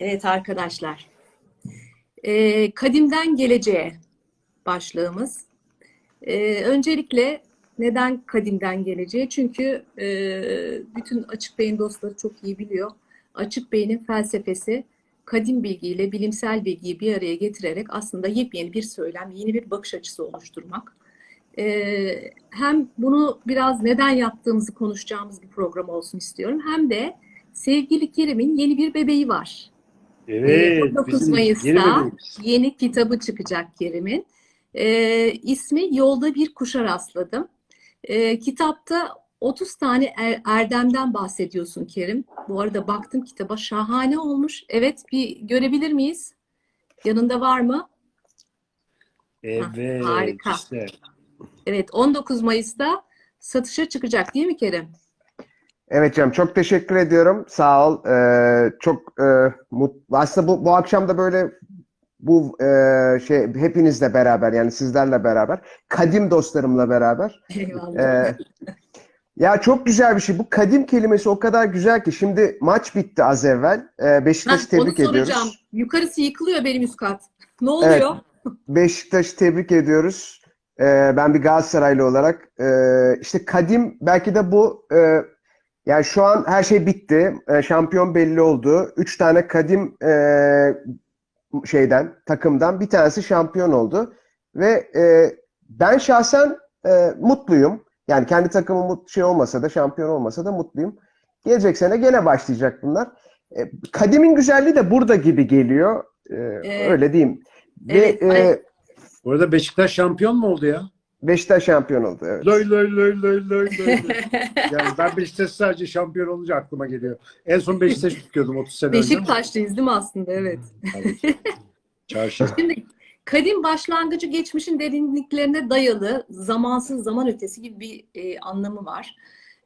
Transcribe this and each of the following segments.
Evet arkadaşlar. Ee, kadimden geleceğe başlığımız. Ee, öncelikle neden kadimden geleceğe? Çünkü e, bütün Açık Bey'in dostları çok iyi biliyor. Açık Bey'in felsefesi kadim bilgiyle bilimsel bilgiyi bir araya getirerek aslında yepyeni bir söylem, yeni bir bakış açısı oluşturmak. Ee, hem bunu biraz neden yaptığımızı konuşacağımız bir program olsun istiyorum. Hem de sevgili Kerim'in yeni bir bebeği var. Evet. 19 bizim Mayıs'ta yeni kitabı çıkacak Kerim'in. Ee, ismi Yolda Bir Kuşa Rastladım. Ee, kitapta 30 tane er- erdemden bahsediyorsun Kerim. Bu arada baktım kitaba şahane olmuş. Evet bir görebilir miyiz? Yanında var mı? Evet. harika. işte. Evet 19 Mayıs'ta satışa çıkacak değil mi Kerim? Evet canım çok teşekkür ediyorum. Sağ ol. Ee, çok e, mut, aslında bu bu akşam da böyle bu e, şey hepinizle beraber yani sizlerle beraber kadim dostlarımla beraber Eyvallah. e, ya çok güzel bir şey. Bu kadim kelimesi o kadar güzel ki şimdi maç bitti az evvel. E, Beşiktaş'ı Heh, onu tebrik ediyoruz. soracağım. Yukarısı yıkılıyor benim üst kat. Ne oluyor? Beşiktaş'ı tebrik ediyoruz. Ee, ben bir Galatasaraylı olarak ee, işte kadim belki de bu ee, yani şu an her şey bitti. Ee, şampiyon belli oldu. Üç tane kadim ee, şeyden takımdan bir tanesi şampiyon oldu ve ee, ben şahsen ee, mutluyum. Yani kendi takımım mut- şey olmasa da şampiyon olmasa da mutluyum. Gelecek sene gene başlayacak bunlar. Ee, kadimin güzelliği de burada gibi geliyor. Ee, Evet. Öyle diyeyim. Ve Evet, ee, evet. Bu arada Beşiktaş şampiyon mu oldu ya? Beşiktaş şampiyon oldu. Evet. Loy loy loy loy loy loy. yani ben Beşiktaş sadece şampiyon olunca aklıma geliyor. En son Beşiktaş tutuyordum 30 sene önce. Beşiktaşlıyız değil mi aslında? Evet. Tabii. Çarşı. Şimdi kadim başlangıcı geçmişin derinliklerine dayalı zamansız zaman ötesi gibi bir e, anlamı var.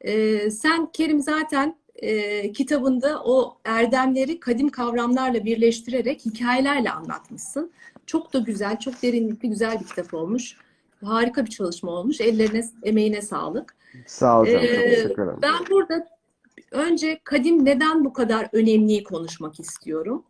E, sen Kerim zaten e, kitabında o erdemleri kadim kavramlarla birleştirerek hikayelerle anlatmışsın. Çok da güzel, çok derinlikli, güzel bir kitap olmuş. Harika bir çalışma olmuş. Ellerine, emeğine sağlık. Sağ ol canım. Çok Ee, teşekkür ederim. Ben burada önce kadim neden bu kadar önemliyi konuşmak istiyorum.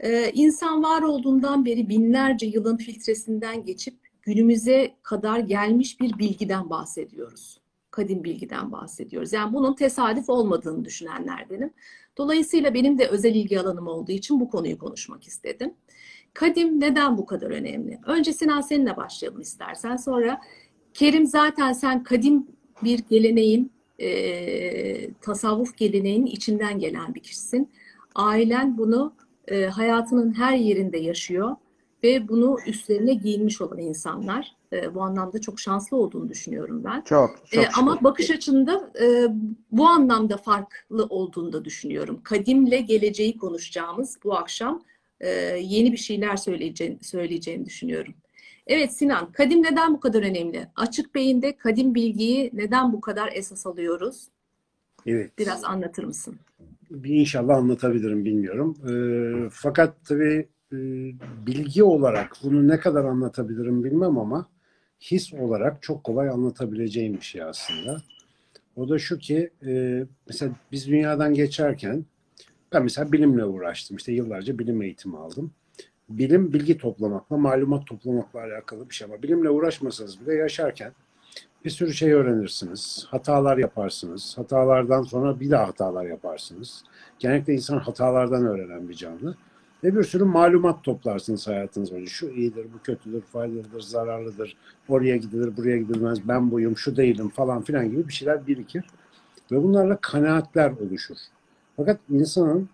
Ee, insan var olduğundan beri binlerce yılın filtresinden geçip günümüze kadar gelmiş bir bilgiden bahsediyoruz. Kadim bilgiden bahsediyoruz. Yani bunun tesadüf olmadığını düşünenlerdenim. Dolayısıyla benim de özel ilgi alanım olduğu için bu konuyu konuşmak istedim. Kadim neden bu kadar önemli? Önce Sinan seninle başlayalım istersen. Sonra Kerim zaten sen kadim bir geleneğin, e, tasavvuf geleneğinin içinden gelen bir kişisin. Ailen bunu e, hayatının her yerinde yaşıyor ve bunu üstlerine giyinmiş olan insanlar. E, bu anlamda çok şanslı olduğunu düşünüyorum ben. Çok, E, çok ama şükür. bakış açında e, bu anlamda farklı olduğunu da düşünüyorum. Kadimle geleceği konuşacağımız bu akşam e, yeni bir şeyler söyleyeceğini, söyleyeceğini düşünüyorum. Evet Sinan, kadim neden bu kadar önemli? Açık beyinde kadim bilgiyi neden bu kadar esas alıyoruz? Evet. Biraz anlatır mısın? Bir inşallah anlatabilirim bilmiyorum. Ee, fakat tabii e, bilgi olarak bunu ne kadar anlatabilirim bilmem ama his olarak çok kolay anlatabileceğim bir şey aslında. O da şu ki e, mesela biz dünyadan geçerken ben mesela bilimle uğraştım. İşte yıllarca bilim eğitimi aldım. Bilim bilgi toplamakla, malumat toplamakla alakalı bir şey ama bilimle uğraşmasanız bile yaşarken bir sürü şey öğrenirsiniz. Hatalar yaparsınız. Hatalardan sonra bir daha hatalar yaparsınız. Genellikle insan hatalardan öğrenen bir canlı. Ve bir sürü malumat toplarsınız hayatınız boyunca. Şu iyidir, bu kötüdür, faydalıdır, zararlıdır, oraya gidilir, buraya gidilmez, ben buyum, şu değilim falan filan gibi bir şeyler birikir. Ve bunlarla kanaatler oluşur. Fakat insanın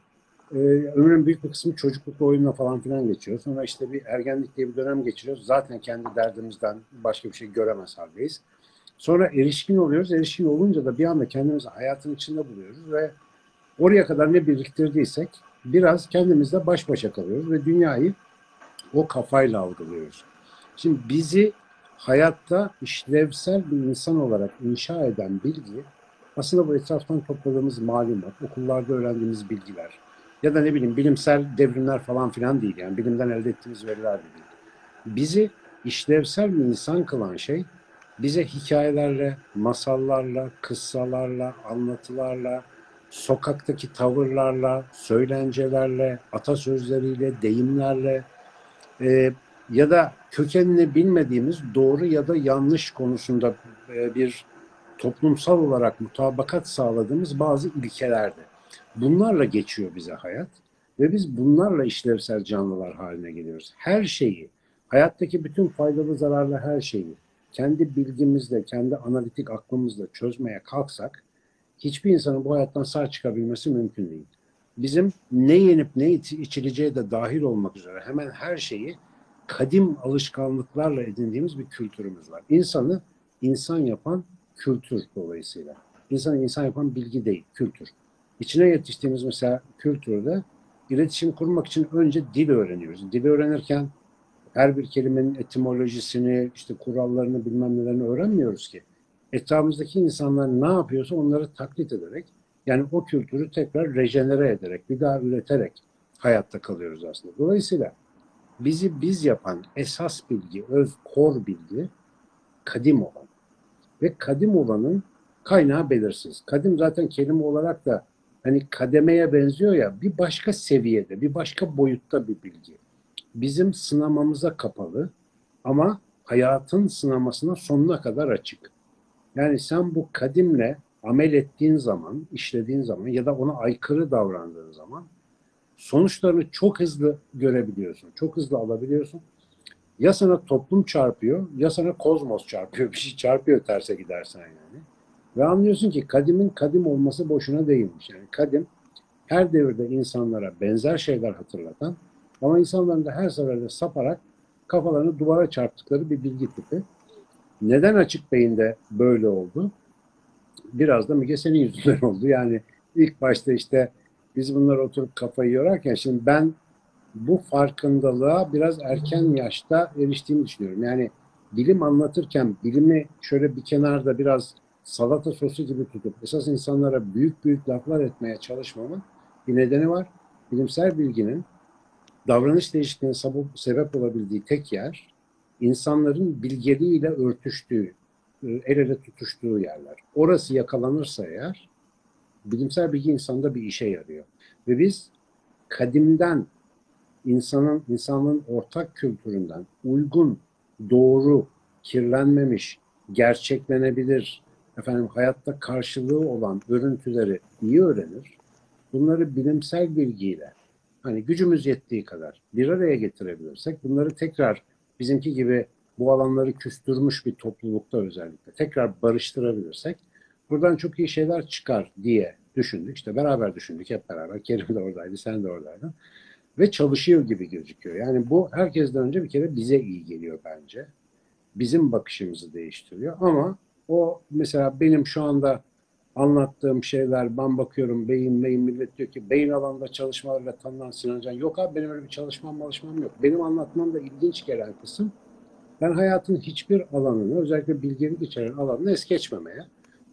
e, ömrünün büyük bir kısmı çocuklukla oyunla falan filan geçiyor. Sonra işte bir ergenlik diye bir dönem geçiriyoruz. Zaten kendi derdimizden başka bir şey göremez haldeyiz. Sonra erişkin oluyoruz. Erişkin olunca da bir anda kendimizi hayatın içinde buluyoruz ve oraya kadar ne biriktirdiysek biraz kendimizle baş başa kalıyoruz ve dünyayı o kafayla algılıyoruz. Şimdi bizi hayatta işlevsel bir insan olarak inşa eden bilgi aslında bu etraftan topladığımız malumat, okullarda öğrendiğimiz bilgiler ya da ne bileyim bilimsel devrimler falan filan değil. Yani bilimden elde ettiğimiz veriler de değil. Bizi işlevsel bir insan kılan şey bize hikayelerle, masallarla, kıssalarla, anlatılarla, sokaktaki tavırlarla, söylencelerle, atasözleriyle, deyimlerle e, ya da kökenini bilmediğimiz doğru ya da yanlış konusunda e, bir toplumsal olarak mutabakat sağladığımız bazı ilkelerdi. Bunlarla geçiyor bize hayat ve biz bunlarla işlevsel canlılar haline geliyoruz. Her şeyi, hayattaki bütün faydalı zararlı her şeyi kendi bilgimizle, kendi analitik aklımızla çözmeye kalksak hiçbir insanın bu hayattan sağ çıkabilmesi mümkün değil. Bizim ne yenip ne iç- içileceği de dahil olmak üzere hemen her şeyi kadim alışkanlıklarla edindiğimiz bir kültürümüz var. İnsanı insan yapan kültür dolayısıyla. İnsanı insan yapan bilgi değil, kültür. İçine yetiştiğimiz mesela kültürde iletişim kurmak için önce dil öğreniyoruz. Dil öğrenirken her bir kelimenin etimolojisini, işte kurallarını bilmem nelerini öğrenmiyoruz ki. Etrafımızdaki insanlar ne yapıyorsa onları taklit ederek, yani o kültürü tekrar rejenere ederek, bir daha üreterek hayatta kalıyoruz aslında. Dolayısıyla bizi biz yapan esas bilgi, öz kor bilgi kadim olan. Ve kadim olanın kaynağı belirsiz. Kadim zaten kelime olarak da hani kademeye benziyor ya bir başka seviyede, bir başka boyutta bir bilgi. Bizim sınamamıza kapalı ama hayatın sınamasına sonuna kadar açık. Yani sen bu kadimle amel ettiğin zaman, işlediğin zaman ya da ona aykırı davrandığın zaman sonuçlarını çok hızlı görebiliyorsun. Çok hızlı alabiliyorsun. Ya sana toplum çarpıyor ya sana kozmos çarpıyor. Bir şey çarpıyor terse gidersen yani. Ve anlıyorsun ki kadimin kadim olması boşuna değilmiş. Yani kadim her devirde insanlara benzer şeyler hatırlatan ama insanların da her seferde saparak kafalarını duvara çarptıkları bir bilgi tipi. Neden açık beyinde böyle oldu? Biraz da Müge senin yüzünden oldu. Yani ilk başta işte biz bunları oturup kafayı yorarken şimdi ben bu farkındalığa biraz erken yaşta eriştiğimi düşünüyorum. Yani bilim anlatırken bilimi şöyle bir kenarda biraz salata sosu gibi tutup esas insanlara büyük büyük laflar etmeye çalışmamın bir nedeni var. Bilimsel bilginin davranış değişikliğine sebep, olabildiği tek yer insanların bilgeliğiyle örtüştüğü, el ele tutuştuğu yerler. Orası yakalanırsa eğer bilimsel bilgi insanda bir işe yarıyor. Ve biz kadimden insanın insanlığın ortak kültüründen uygun, doğru, kirlenmemiş, gerçeklenebilir, efendim hayatta karşılığı olan örüntüleri iyi öğrenir. Bunları bilimsel bilgiyle hani gücümüz yettiği kadar bir araya getirebilirsek bunları tekrar bizimki gibi bu alanları küstürmüş bir toplulukta özellikle tekrar barıştırabilirsek buradan çok iyi şeyler çıkar diye düşündük. İşte beraber düşündük hep beraber. Kerim de oradaydı, sen de oradaydın. Ve çalışıyor gibi gözüküyor. Yani bu herkesten önce bir kere bize iyi geliyor bence. Bizim bakışımızı değiştiriyor ama o mesela benim şu anda anlattığım şeyler ben bakıyorum beyin beyin millet diyor ki beyin alanında çalışmalarla tanınan Sinan Can. Yok abi benim öyle bir çalışmam çalışmam yok. Benim anlatmam da ilginç gelen kısım ben hayatın hiçbir alanını özellikle bilgelik içeren alanını es geçmemeye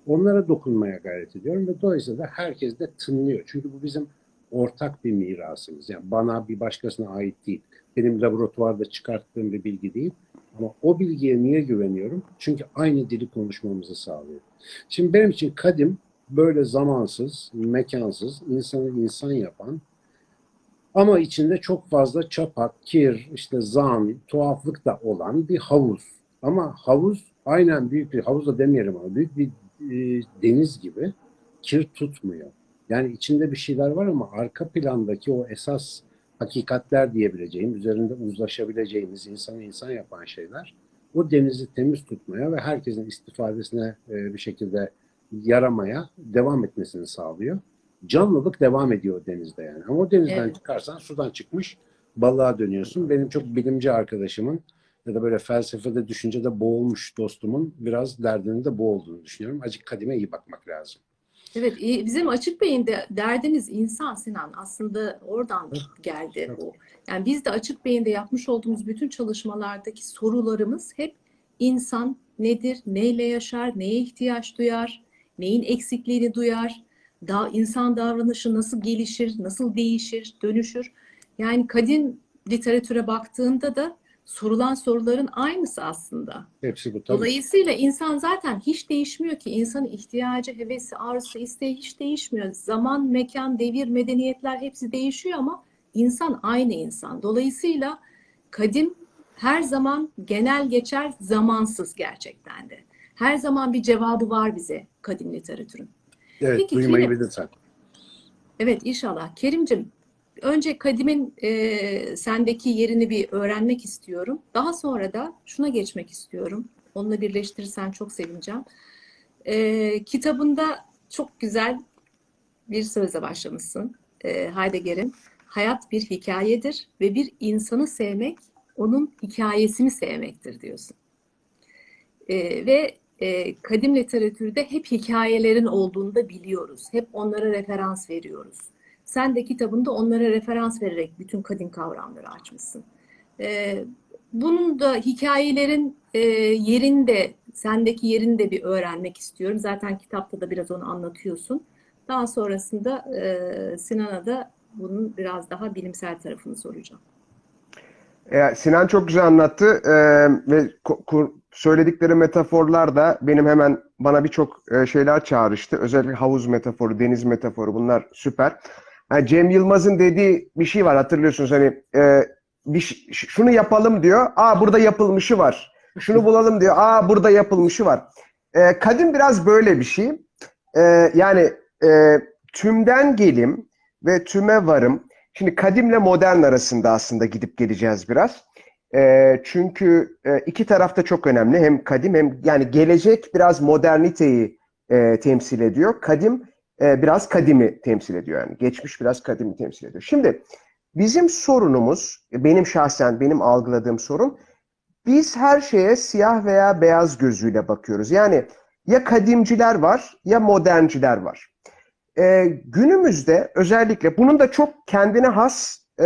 onlara dokunmaya gayret ediyorum ve dolayısıyla da herkes de tınlıyor. Çünkü bu bizim ortak bir mirasımız. Yani bana bir başkasına ait değil. Benim laboratuvarda çıkarttığım bir bilgi değil. Ama o bilgiye niye güveniyorum? Çünkü aynı dili konuşmamızı sağlıyor. Şimdi benim için kadim böyle zamansız, mekansız, insanı insan yapan ama içinde çok fazla çapak, kir, işte zan, tuhaflık da olan bir havuz. Ama havuz aynen büyük bir havuz da demeyelim ama büyük bir e, deniz gibi kir tutmuyor. Yani içinde bir şeyler var ama arka plandaki o esas hakikatler diyebileceğim, üzerinde uzlaşabileceğimiz, insanı insan yapan şeyler o denizi temiz tutmaya ve herkesin istifadesine e, bir şekilde yaramaya devam etmesini sağlıyor. Canlılık devam ediyor denizde yani. Ama o denizden Evet. çıkarsan sudan çıkmış balığa dönüyorsun. Benim çok bilimci arkadaşımın ya da böyle felsefede, düşüncede boğulmuş dostumun biraz derdinin de bu olduğunu düşünüyorum. Acık kadime iyi bakmak lazım. Evet, bizim açık beyinde derdimiz insan Sinan. Aslında oradan geldi bu. Yani biz de açık beyinde yapmış olduğumuz bütün çalışmalardaki sorularımız hep insan nedir, neyle yaşar, neye ihtiyaç duyar, neyin eksikliğini duyar, da insan davranışı nasıl gelişir, nasıl değişir, dönüşür. Yani kadim literatüre baktığında da sorulan soruların aynısı aslında. Hepsi bu tabii. Dolayısıyla insan zaten hiç değişmiyor ki. İnsanın ihtiyacı, hevesi, arzusu, isteği hiç değişmiyor. Zaman, mekan, devir, medeniyetler hepsi değişiyor ama insan aynı insan. Dolayısıyla kadim her zaman genel geçer, zamansız gerçekten de. Her zaman bir cevabı var bize kadim literatürün. Evet, Peki, duymayı Kerim. bilirsen. Evet inşallah. Kerimcim, önce Kadim'in e, sendeki yerini bir öğrenmek istiyorum. Daha sonra da şuna geçmek istiyorum. Onunla birleştirirsen çok sevineceğim. E, kitabında çok güzel bir sözle başlamışsın e, Heidegger'in. Hayat bir hikayedir ve bir insanı sevmek onun hikayesini sevmektir diyorsun. E, ve e, kadim literatürde hep hikayelerin olduğunu da biliyoruz. Hep onlara referans veriyoruz. Sen de kitabında onlara referans vererek bütün kadim kavramları açmışsın. E, bunun da hikayelerin e, yerinde, sendeki yerini de bir öğrenmek istiyorum. Zaten kitapta da biraz onu anlatıyorsun. Daha sonrasında e, Sinan'a da bunun biraz daha bilimsel tarafını soracağım. Ya, Sinan çok güzel anlattı Ee, ve kur- söyledikleri metaforlar da benim hemen bana birçok e, şeyler çağrıştı. Özellikle havuz metaforu, deniz metaforu bunlar süper. Yani Cem Yılmaz'ın dediği bir şey var hatırlıyorsunuz hani e, bir şunu yapalım diyor. Aa burada yapılmışı var. Şunu bulalım diyor. Aa burada yapılmışı var. E, kadim biraz böyle bir şey. E, yani e, tümden gelim ve tüme varım. Şimdi kadimle modern arasında aslında gidip geleceğiz biraz. E, çünkü e, iki taraf da çok önemli. Hem kadim hem yani gelecek biraz moderniteyi e, temsil ediyor. Kadim e, biraz kadimi temsil ediyor yani. Geçmiş biraz kadimi temsil ediyor. Şimdi bizim sorunumuz, benim şahsen benim algıladığım sorun, biz her şeye siyah veya beyaz gözüyle bakıyoruz. Yani ya kadimciler var ya modernciler var. Ee, günümüzde özellikle bunun da çok kendine has e,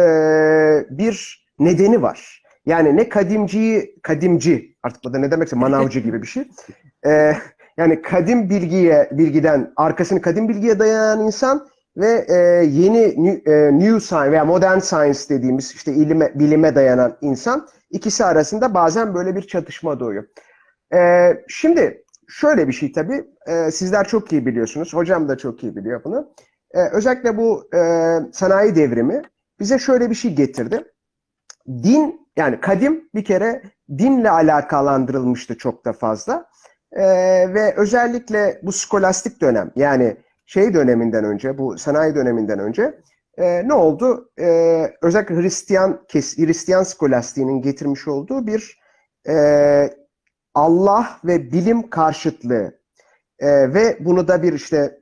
bir nedeni var. Yani ne kadimciyi, kadimci artık bu da ne demekse manavcı gibi bir şey. Ee, yani kadim bilgiye, bilgiden arkasını kadim bilgiye dayanan insan ve e, yeni new, e, new science veya modern science dediğimiz işte ilime, bilime dayanan insan ikisi arasında bazen böyle bir çatışma doğuyor. Ee, şimdi şöyle bir şey tabii e, sizler çok iyi biliyorsunuz. Hocam da çok iyi biliyor bunu. E, özellikle bu e, sanayi devrimi bize şöyle bir şey getirdi. Din yani kadim bir kere dinle alakalandırılmıştı çok da fazla. E, ve özellikle bu skolastik dönem yani şey döneminden önce bu sanayi döneminden önce e, ne oldu? E, özellikle Hristiyan kes, Hristiyan skolastiğinin getirmiş olduğu bir e, Allah ve bilim karşıtlığı Ee, ve bunu da bir işte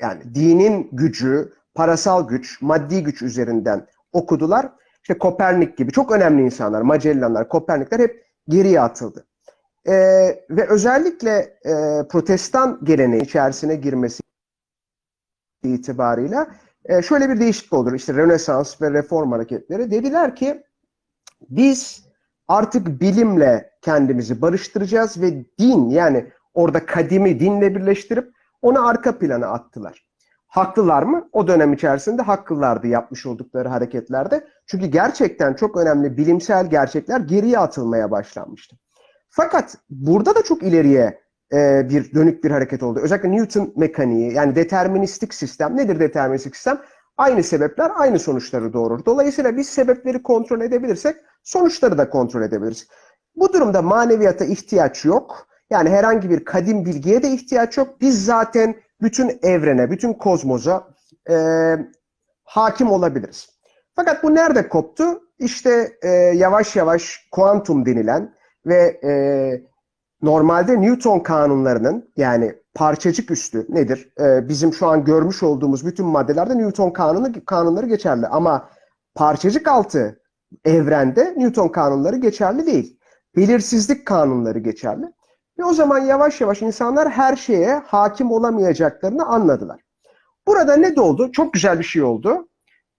yani dinin gücü, parasal güç, maddi güç üzerinden okudular. İşte Kopernik gibi çok önemli insanlar, Magellanlar, Kopernikler hep geriye atıldı. Ee, ve özellikle e, protestan geleneği içerisine girmesi itibarıyla e, şöyle bir değişiklik olur. İşte Rönesans ve Reform hareketleri dediler ki biz artık bilimle kendimizi barıştıracağız ve din yani orada kadimi dinle birleştirip onu arka plana attılar. Haklılar mı? O dönem içerisinde haklılardı yapmış oldukları hareketlerde. Çünkü gerçekten çok önemli bilimsel gerçekler geriye atılmaya başlanmıştı. Fakat burada da çok ileriye e, bir dönük bir hareket oldu. Özellikle Newton mekaniği yani deterministik sistem. Nedir deterministik sistem? Aynı sebepler aynı sonuçları doğurur. Dolayısıyla biz sebepleri kontrol edebilirsek sonuçları da kontrol edebiliriz. Bu durumda maneviyata ihtiyaç yok. Yani herhangi bir kadim bilgiye de ihtiyaç yok. Biz zaten bütün evrene, bütün kozmoza e, hakim olabiliriz. Fakat bu nerede koptu? İşte e, yavaş yavaş kuantum denilen ve e, normalde Newton kanunlarının yani parçacık üstü nedir? E, bizim şu an görmüş olduğumuz bütün maddelerde Newton kanunu kanunları geçerli ama parçacık altı evrende Newton kanunları geçerli değil. Belirsizlik kanunları geçerli. Ve o zaman yavaş yavaş insanlar her şeye hakim olamayacaklarını anladılar. Burada ne de oldu? Çok güzel bir şey oldu.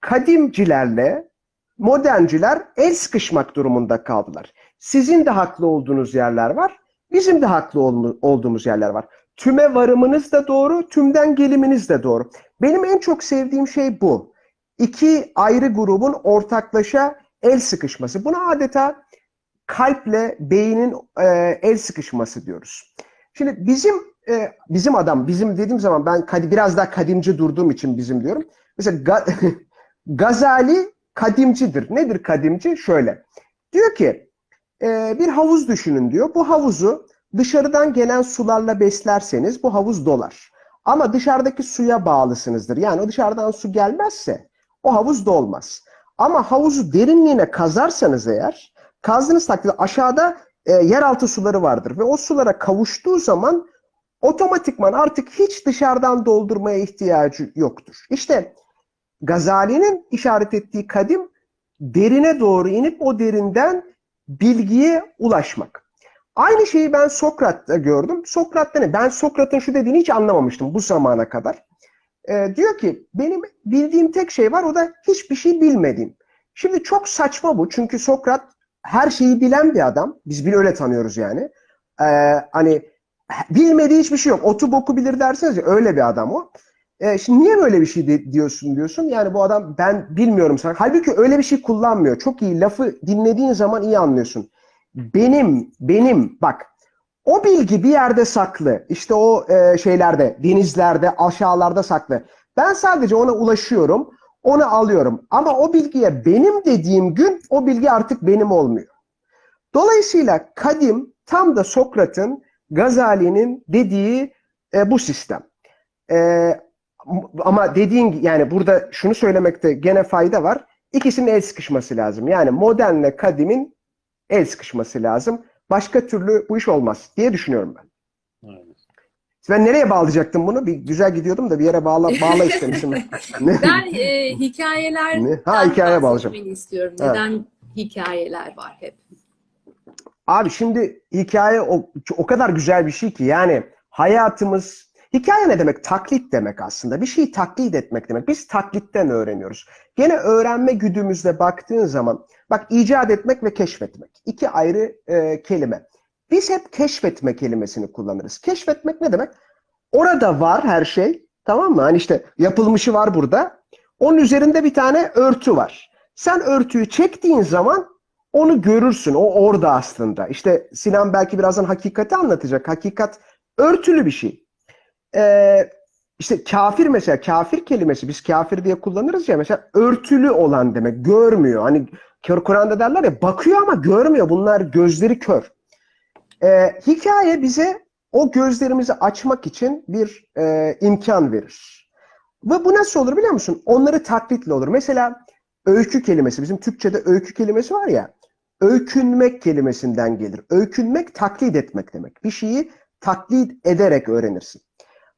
Kadimcilerle modernciler el sıkışmak durumunda kaldılar. Sizin de haklı olduğunuz yerler var, bizim de haklı ol- olduğumuz yerler var. Tüme varımınız da doğru, tümden geliminiz de doğru. Benim en çok sevdiğim şey bu. İki ayrı grubun ortaklaşa el sıkışması. Buna adeta kalple beynin e, el sıkışması diyoruz. Şimdi bizim e, bizim adam, bizim dediğim zaman ben kadi, biraz daha kadimci durduğum için bizim diyorum. Mesela Ga- Gazali kadimcidir. Nedir kadimci? Şöyle. Diyor ki e, bir havuz düşünün diyor. Bu havuzu dışarıdan gelen sularla beslerseniz bu havuz dolar. Ama dışarıdaki suya bağlısınızdır. Yani o dışarıdan su gelmezse o havuz dolmaz. Ama havuzu derinliğine kazarsanız eğer kazdığınız takdirde aşağıda e, yeraltı suları vardır ve o sulara kavuştuğu zaman otomatikman artık hiç dışarıdan doldurmaya ihtiyacı yoktur. İşte Gazali'nin işaret ettiği kadim derine doğru inip o derinden bilgiye ulaşmak. Aynı şeyi ben Sokrat'ta gördüm. Sokrat'ta ne? Ben Sokrat'ın şu dediğini hiç anlamamıştım bu zamana kadar. Ee, diyor ki benim bildiğim tek şey var o da hiçbir şey bilmediğim. Şimdi çok saçma bu çünkü Sokrat her şeyi bilen bir adam. Biz bir öyle tanıyoruz yani. Ee, hani bilmediği hiçbir şey yok. Otu boku bilir derseniz ya öyle bir adam o. Ee, şimdi niye böyle bir şey de- diyorsun diyorsun. Yani bu adam ben bilmiyorum sana. Halbuki öyle bir şey kullanmıyor. Çok iyi lafı dinlediğin zaman iyi anlıyorsun. Benim, benim bak o bilgi bir yerde saklı. İşte o e, şeylerde, denizlerde, aşağılarda saklı. Ben sadece ona ulaşıyorum, onu alıyorum. Ama o bilgiye benim dediğim gün o bilgi artık benim olmuyor. Dolayısıyla kadim tam da Sokrat'ın, Gazali'nin dediği e, bu sistem. E, ama dediğin yani burada şunu söylemekte gene fayda var. İkisinin el sıkışması lazım. Yani modernle kadimin el sıkışması lazım. Başka türlü bu iş olmaz diye düşünüyorum ben. Aynen. Ben nereye bağlayacaktım bunu? Bir güzel gidiyordum da bir yere bağla bağla istemişim. Ben e, hikayeler Ne? Ha, hikayeye bağlayacağım. istiyorum. Evet. Neden hikayeler var hep? Abi şimdi hikaye o, o kadar güzel bir şey ki yani hayatımız hikaye ne demek? Taklit demek aslında. Bir şeyi taklit etmek demek. Biz taklitten öğreniyoruz. Gene öğrenme güdümüzde baktığın zaman bak icat etmek ve keşfetmek. iki ayrı e, kelime. Biz hep keşfetme kelimesini kullanırız. Keşfetmek ne demek? Orada var her şey. Tamam mı? Hani işte yapılmışı var burada. Onun üzerinde bir tane örtü var. Sen örtüyü çektiğin zaman onu görürsün. O orada aslında. İşte Sinan belki birazdan hakikati anlatacak. Hakikat örtülü bir şey. Ee, işte kafir mesela kafir kelimesi biz kafir diye kullanırız ya mesela örtülü olan demek. Görmüyor. Hani kör Kur'an'da derler ya bakıyor ama görmüyor. Bunlar gözleri kör. Ee, hikaye bize o gözlerimizi açmak için bir e, imkan verir. Ve bu nasıl olur biliyor musun? Onları taklitle olur. Mesela öykü kelimesi, bizim Türkçe'de öykü kelimesi var ya, öykünmek kelimesinden gelir. Öykünmek taklit etmek demek. Bir şeyi taklit ederek öğrenirsin.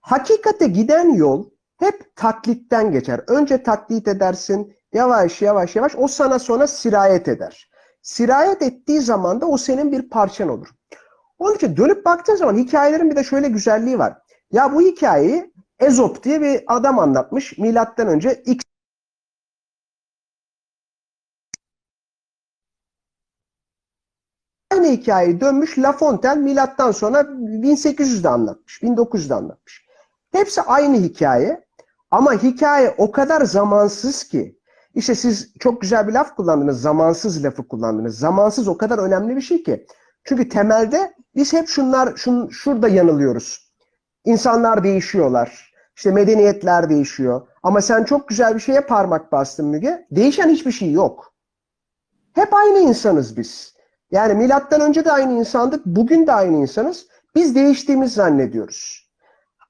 Hakikate giden yol hep taklitten geçer. Önce taklit edersin, yavaş yavaş yavaş o sana sonra sirayet eder. Sirayet ettiği zaman da o senin bir parçan olur. Onun için dönüp baktığın zaman hikayelerin bir de şöyle güzelliği var. Ya bu hikayeyi Ezop diye bir adam anlatmış. Milattan önce X Aynı hikayeyi dönmüş La Fontaine milattan sonra 1800'de anlatmış, 1900'de anlatmış. Hepsi aynı hikaye ama hikaye o kadar zamansız ki işte siz çok güzel bir laf kullandınız, zamansız lafı kullandınız. Zamansız o kadar önemli bir şey ki. Çünkü temelde biz hep şunlar şun, şurada yanılıyoruz. İnsanlar değişiyorlar. İşte medeniyetler değişiyor. Ama sen çok güzel bir şeye parmak bastın Müge. Değişen hiçbir şey yok. Hep aynı insanız biz. Yani milattan önce de aynı insandık, bugün de aynı insanız. Biz değiştiğimiz zannediyoruz.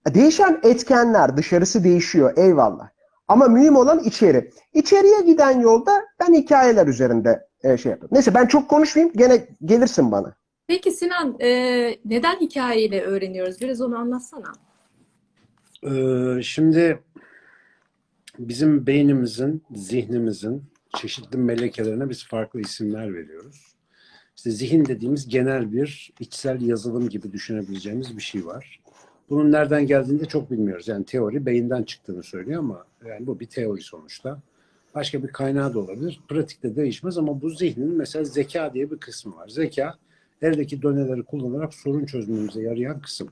Değişen etkenler, dışarısı değişiyor, eyvallah. Ama mühim olan içeri. İçeriye giden yolda ben hikayeler üzerinde e, şey yapıyorum. Neyse ben çok konuşmayayım, gene gelirsin bana. Peki Sinan, e, neden hikayeyle öğreniyoruz? Biraz onu anlatsana. Ee, şimdi bizim beynimizin, zihnimizin çeşitli melekelerine biz farklı isimler veriyoruz. İşte zihin dediğimiz genel bir içsel yazılım gibi düşünebileceğimiz bir şey var. Bunun nereden geldiğini de çok bilmiyoruz. Yani teori beyinden çıktığını söylüyor ama yani bu bir teori sonuçta. Başka bir kaynağı da olabilir. Pratikte değişmez ama bu zihnin mesela zeka diye bir kısmı var. Zeka eldeki doneleri kullanarak sorun çözmemize yarayan kısım.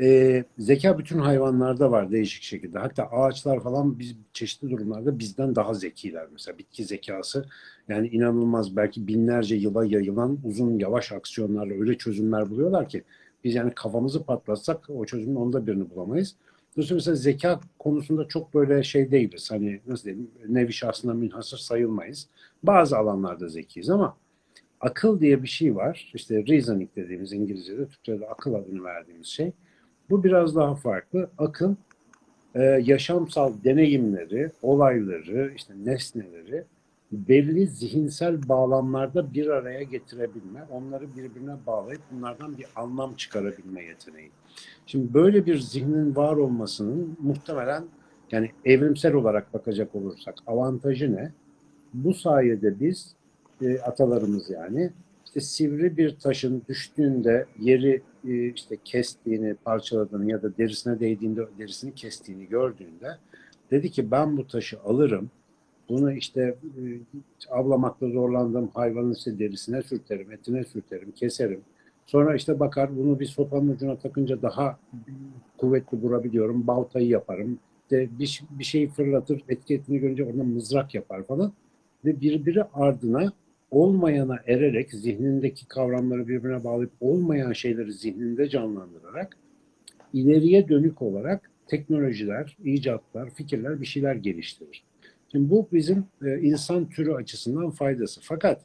Ee, zeka bütün hayvanlarda var değişik şekilde. Hatta ağaçlar falan biz çeşitli durumlarda bizden daha zekiler. Mesela bitki zekası yani inanılmaz belki binlerce yıla yayılan uzun yavaş aksiyonlarla öyle çözümler buluyorlar ki biz yani kafamızı patlatsak o çözümün onda birini bulamayız. Dolayısıyla mesela zeka konusunda çok böyle şey değiliz. Hani nasıl diyeyim nevi şahsına münhasır sayılmayız. Bazı alanlarda zekiyiz ama akıl diye bir şey var. İşte reasoning dediğimiz İngilizce'de, Türkçe'de akıl adını verdiğimiz şey. Bu biraz daha farklı. Akıl e, yaşamsal deneyimleri, olayları, işte nesneleri belli zihinsel bağlamlarda bir araya getirebilme, onları birbirine bağlayıp bunlardan bir anlam çıkarabilme yeteneği. Şimdi böyle bir zihnin var olmasının muhtemelen yani evrimsel olarak bakacak olursak avantajı ne? Bu sayede biz e, atalarımız yani işte sivri bir taşın düştüğünde yeri e, işte kestiğini, parçaladığını ya da derisine değdiğinde derisini kestiğini gördüğünde dedi ki ben bu taşı alırım. Bunu işte e, avlamakta zorlandığım hayvanın işte derisine sürterim, etine sürterim, keserim. Sonra işte bakar bunu bir sopanın ucuna takınca daha kuvvetli vurabiliyorum. Baltayı yaparım. İşte bir, bir şey fırlatır, etiketini görünce oradan mızrak yapar falan. Ve birbiri ardına olmayana ererek zihnindeki kavramları birbirine bağlayıp olmayan şeyleri zihninde canlandırarak ileriye dönük olarak teknolojiler, icatlar, fikirler bir şeyler geliştirir. Şimdi bu bizim e, insan türü açısından faydası. Fakat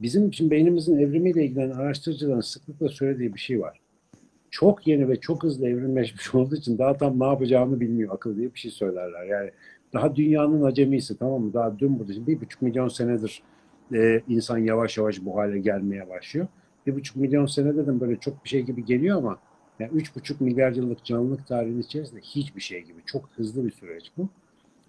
bizim için beynimizin evrimiyle ilgilenen araştırıcıların sıklıkla söylediği bir şey var. Çok yeni ve çok hızlı evrimleşmiş olduğu için daha tam ne yapacağını bilmiyor akıl diye bir şey söylerler. Yani daha dünyanın acemisi tamam mı? Daha dün bu bir buçuk milyon senedir e, insan yavaş yavaş bu hale gelmeye başlıyor. Bir buçuk milyon senede de böyle çok bir şey gibi geliyor ama yani üç buçuk milyar yıllık canlılık tarihinin içerisinde hiçbir şey gibi. Çok hızlı bir süreç bu.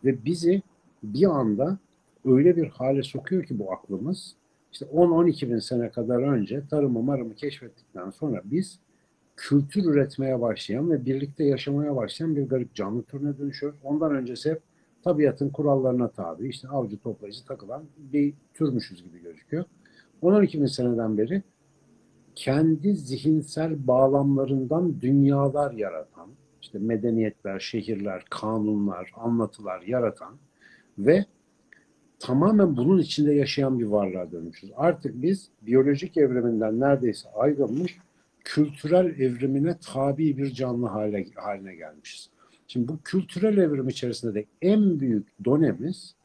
Ve bizi bir anda öyle bir hale sokuyor ki bu aklımız. İşte 10-12 bin sene kadar önce tarımı marımı keşfettikten sonra biz kültür üretmeye başlayan ve birlikte yaşamaya başlayan bir garip canlı türüne dönüşüyoruz. Ondan öncesi hep tabiatın kurallarına tabi, işte avcı toplayıcı takılan bir türmüşüz gibi gözüküyor. 10-12 bin seneden beri kendi zihinsel bağlamlarından dünyalar yaratan, işte medeniyetler, şehirler, kanunlar, anlatılar yaratan ve tamamen bunun içinde yaşayan bir varlığa dönmüşüz. Artık biz biyolojik evriminden neredeyse ayrılmış, kültürel evrimine tabi bir canlı hale, haline gelmişiz. Şimdi bu kültürel evrim içerisinde de en büyük donemiz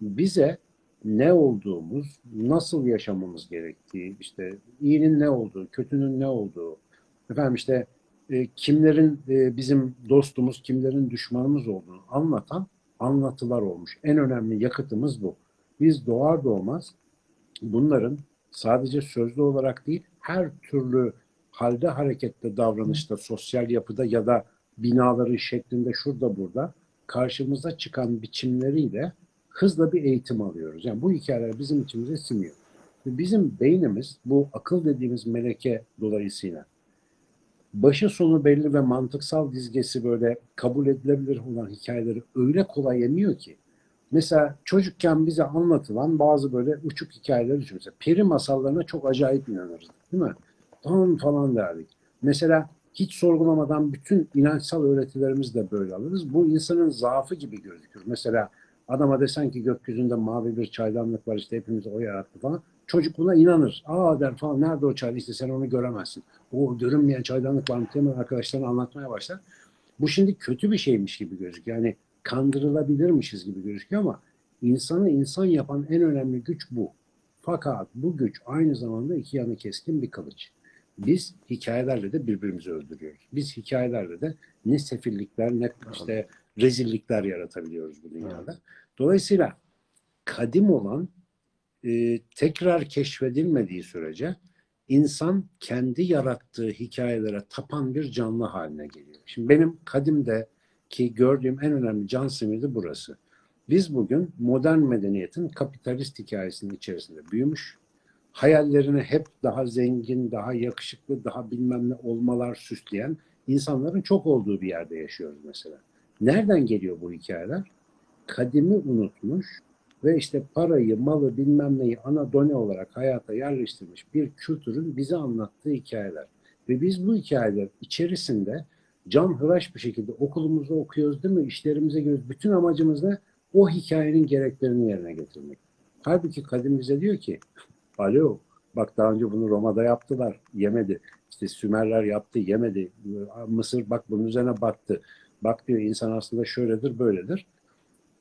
bize ne olduğumuz, nasıl yaşamamız gerektiği, işte iyinin ne olduğu, kötünün ne olduğu, efendim işte e, kimlerin e, bizim dostumuz, kimlerin düşmanımız olduğunu anlatan anlatılar olmuş. En önemli yakıtımız bu. Biz doğar doğmaz bunların sadece sözlü olarak değil, her türlü halde, harekette, davranışta, sosyal yapıda ya da binaları şeklinde şurada burada karşımıza çıkan biçimleriyle hızla bir eğitim alıyoruz. Yani bu hikayeler bizim içimize siniyor. Bizim beynimiz bu akıl dediğimiz meleke dolayısıyla başı sonu belli ve mantıksal dizgesi böyle kabul edilebilir olan hikayeleri öyle kolay yemiyor ki. Mesela çocukken bize anlatılan bazı böyle uçuk hikayeler düşün. Mesela peri masallarına çok acayip inanırız. Değil mi? Falan falan derdik. Mesela hiç sorgulamadan bütün inançsal öğretilerimizi de böyle alırız. Bu insanın zaafı gibi gözükür. Mesela adama desen ki gökyüzünde mavi bir çaydanlık var işte hepimiz o yarattı falan. Çocuk buna inanır. Aa der falan nerede o çay işte sen onu göremezsin. O görünmeyen çaydanlık var mı hemen arkadaşlarına anlatmaya başlar. Bu şimdi kötü bir şeymiş gibi gözüküyor. Yani kandırılabilirmişiz gibi gözüküyor ama insanı insan yapan en önemli güç bu. Fakat bu güç aynı zamanda iki yanı keskin bir kılıç. Biz hikayelerle de birbirimizi öldürüyoruz. Biz hikayelerle de ne sefillikler ne işte rezillikler yaratabiliyoruz bu dünyada. Dolayısıyla kadim olan e, tekrar keşfedilmediği sürece insan kendi yarattığı hikayelere tapan bir canlı haline geliyor. Şimdi benim kadimde ki gördüğüm en önemli can simidi burası. Biz bugün modern medeniyetin kapitalist hikayesinin içerisinde büyümüş, hayallerini hep daha zengin, daha yakışıklı, daha bilmem ne olmalar süsleyen insanların çok olduğu bir yerde yaşıyoruz mesela. Nereden geliyor bu hikayeler? Kadimi unutmuş ve işte parayı, malı, bilmem neyi ana done olarak hayata yerleştirmiş bir kültürün bize anlattığı hikayeler. Ve biz bu hikayeler içerisinde can hıraş bir şekilde okulumuzda okuyoruz değil mi? İşlerimize giriyoruz. Bütün amacımız ne? O hikayenin gereklerini yerine getirmek. Halbuki kadim bize diyor ki alo bak daha önce bunu Roma'da yaptılar yemedi. İşte Sümerler yaptı yemedi. Mısır bak bunun üzerine battı. Bak diyor insan aslında şöyledir böyledir.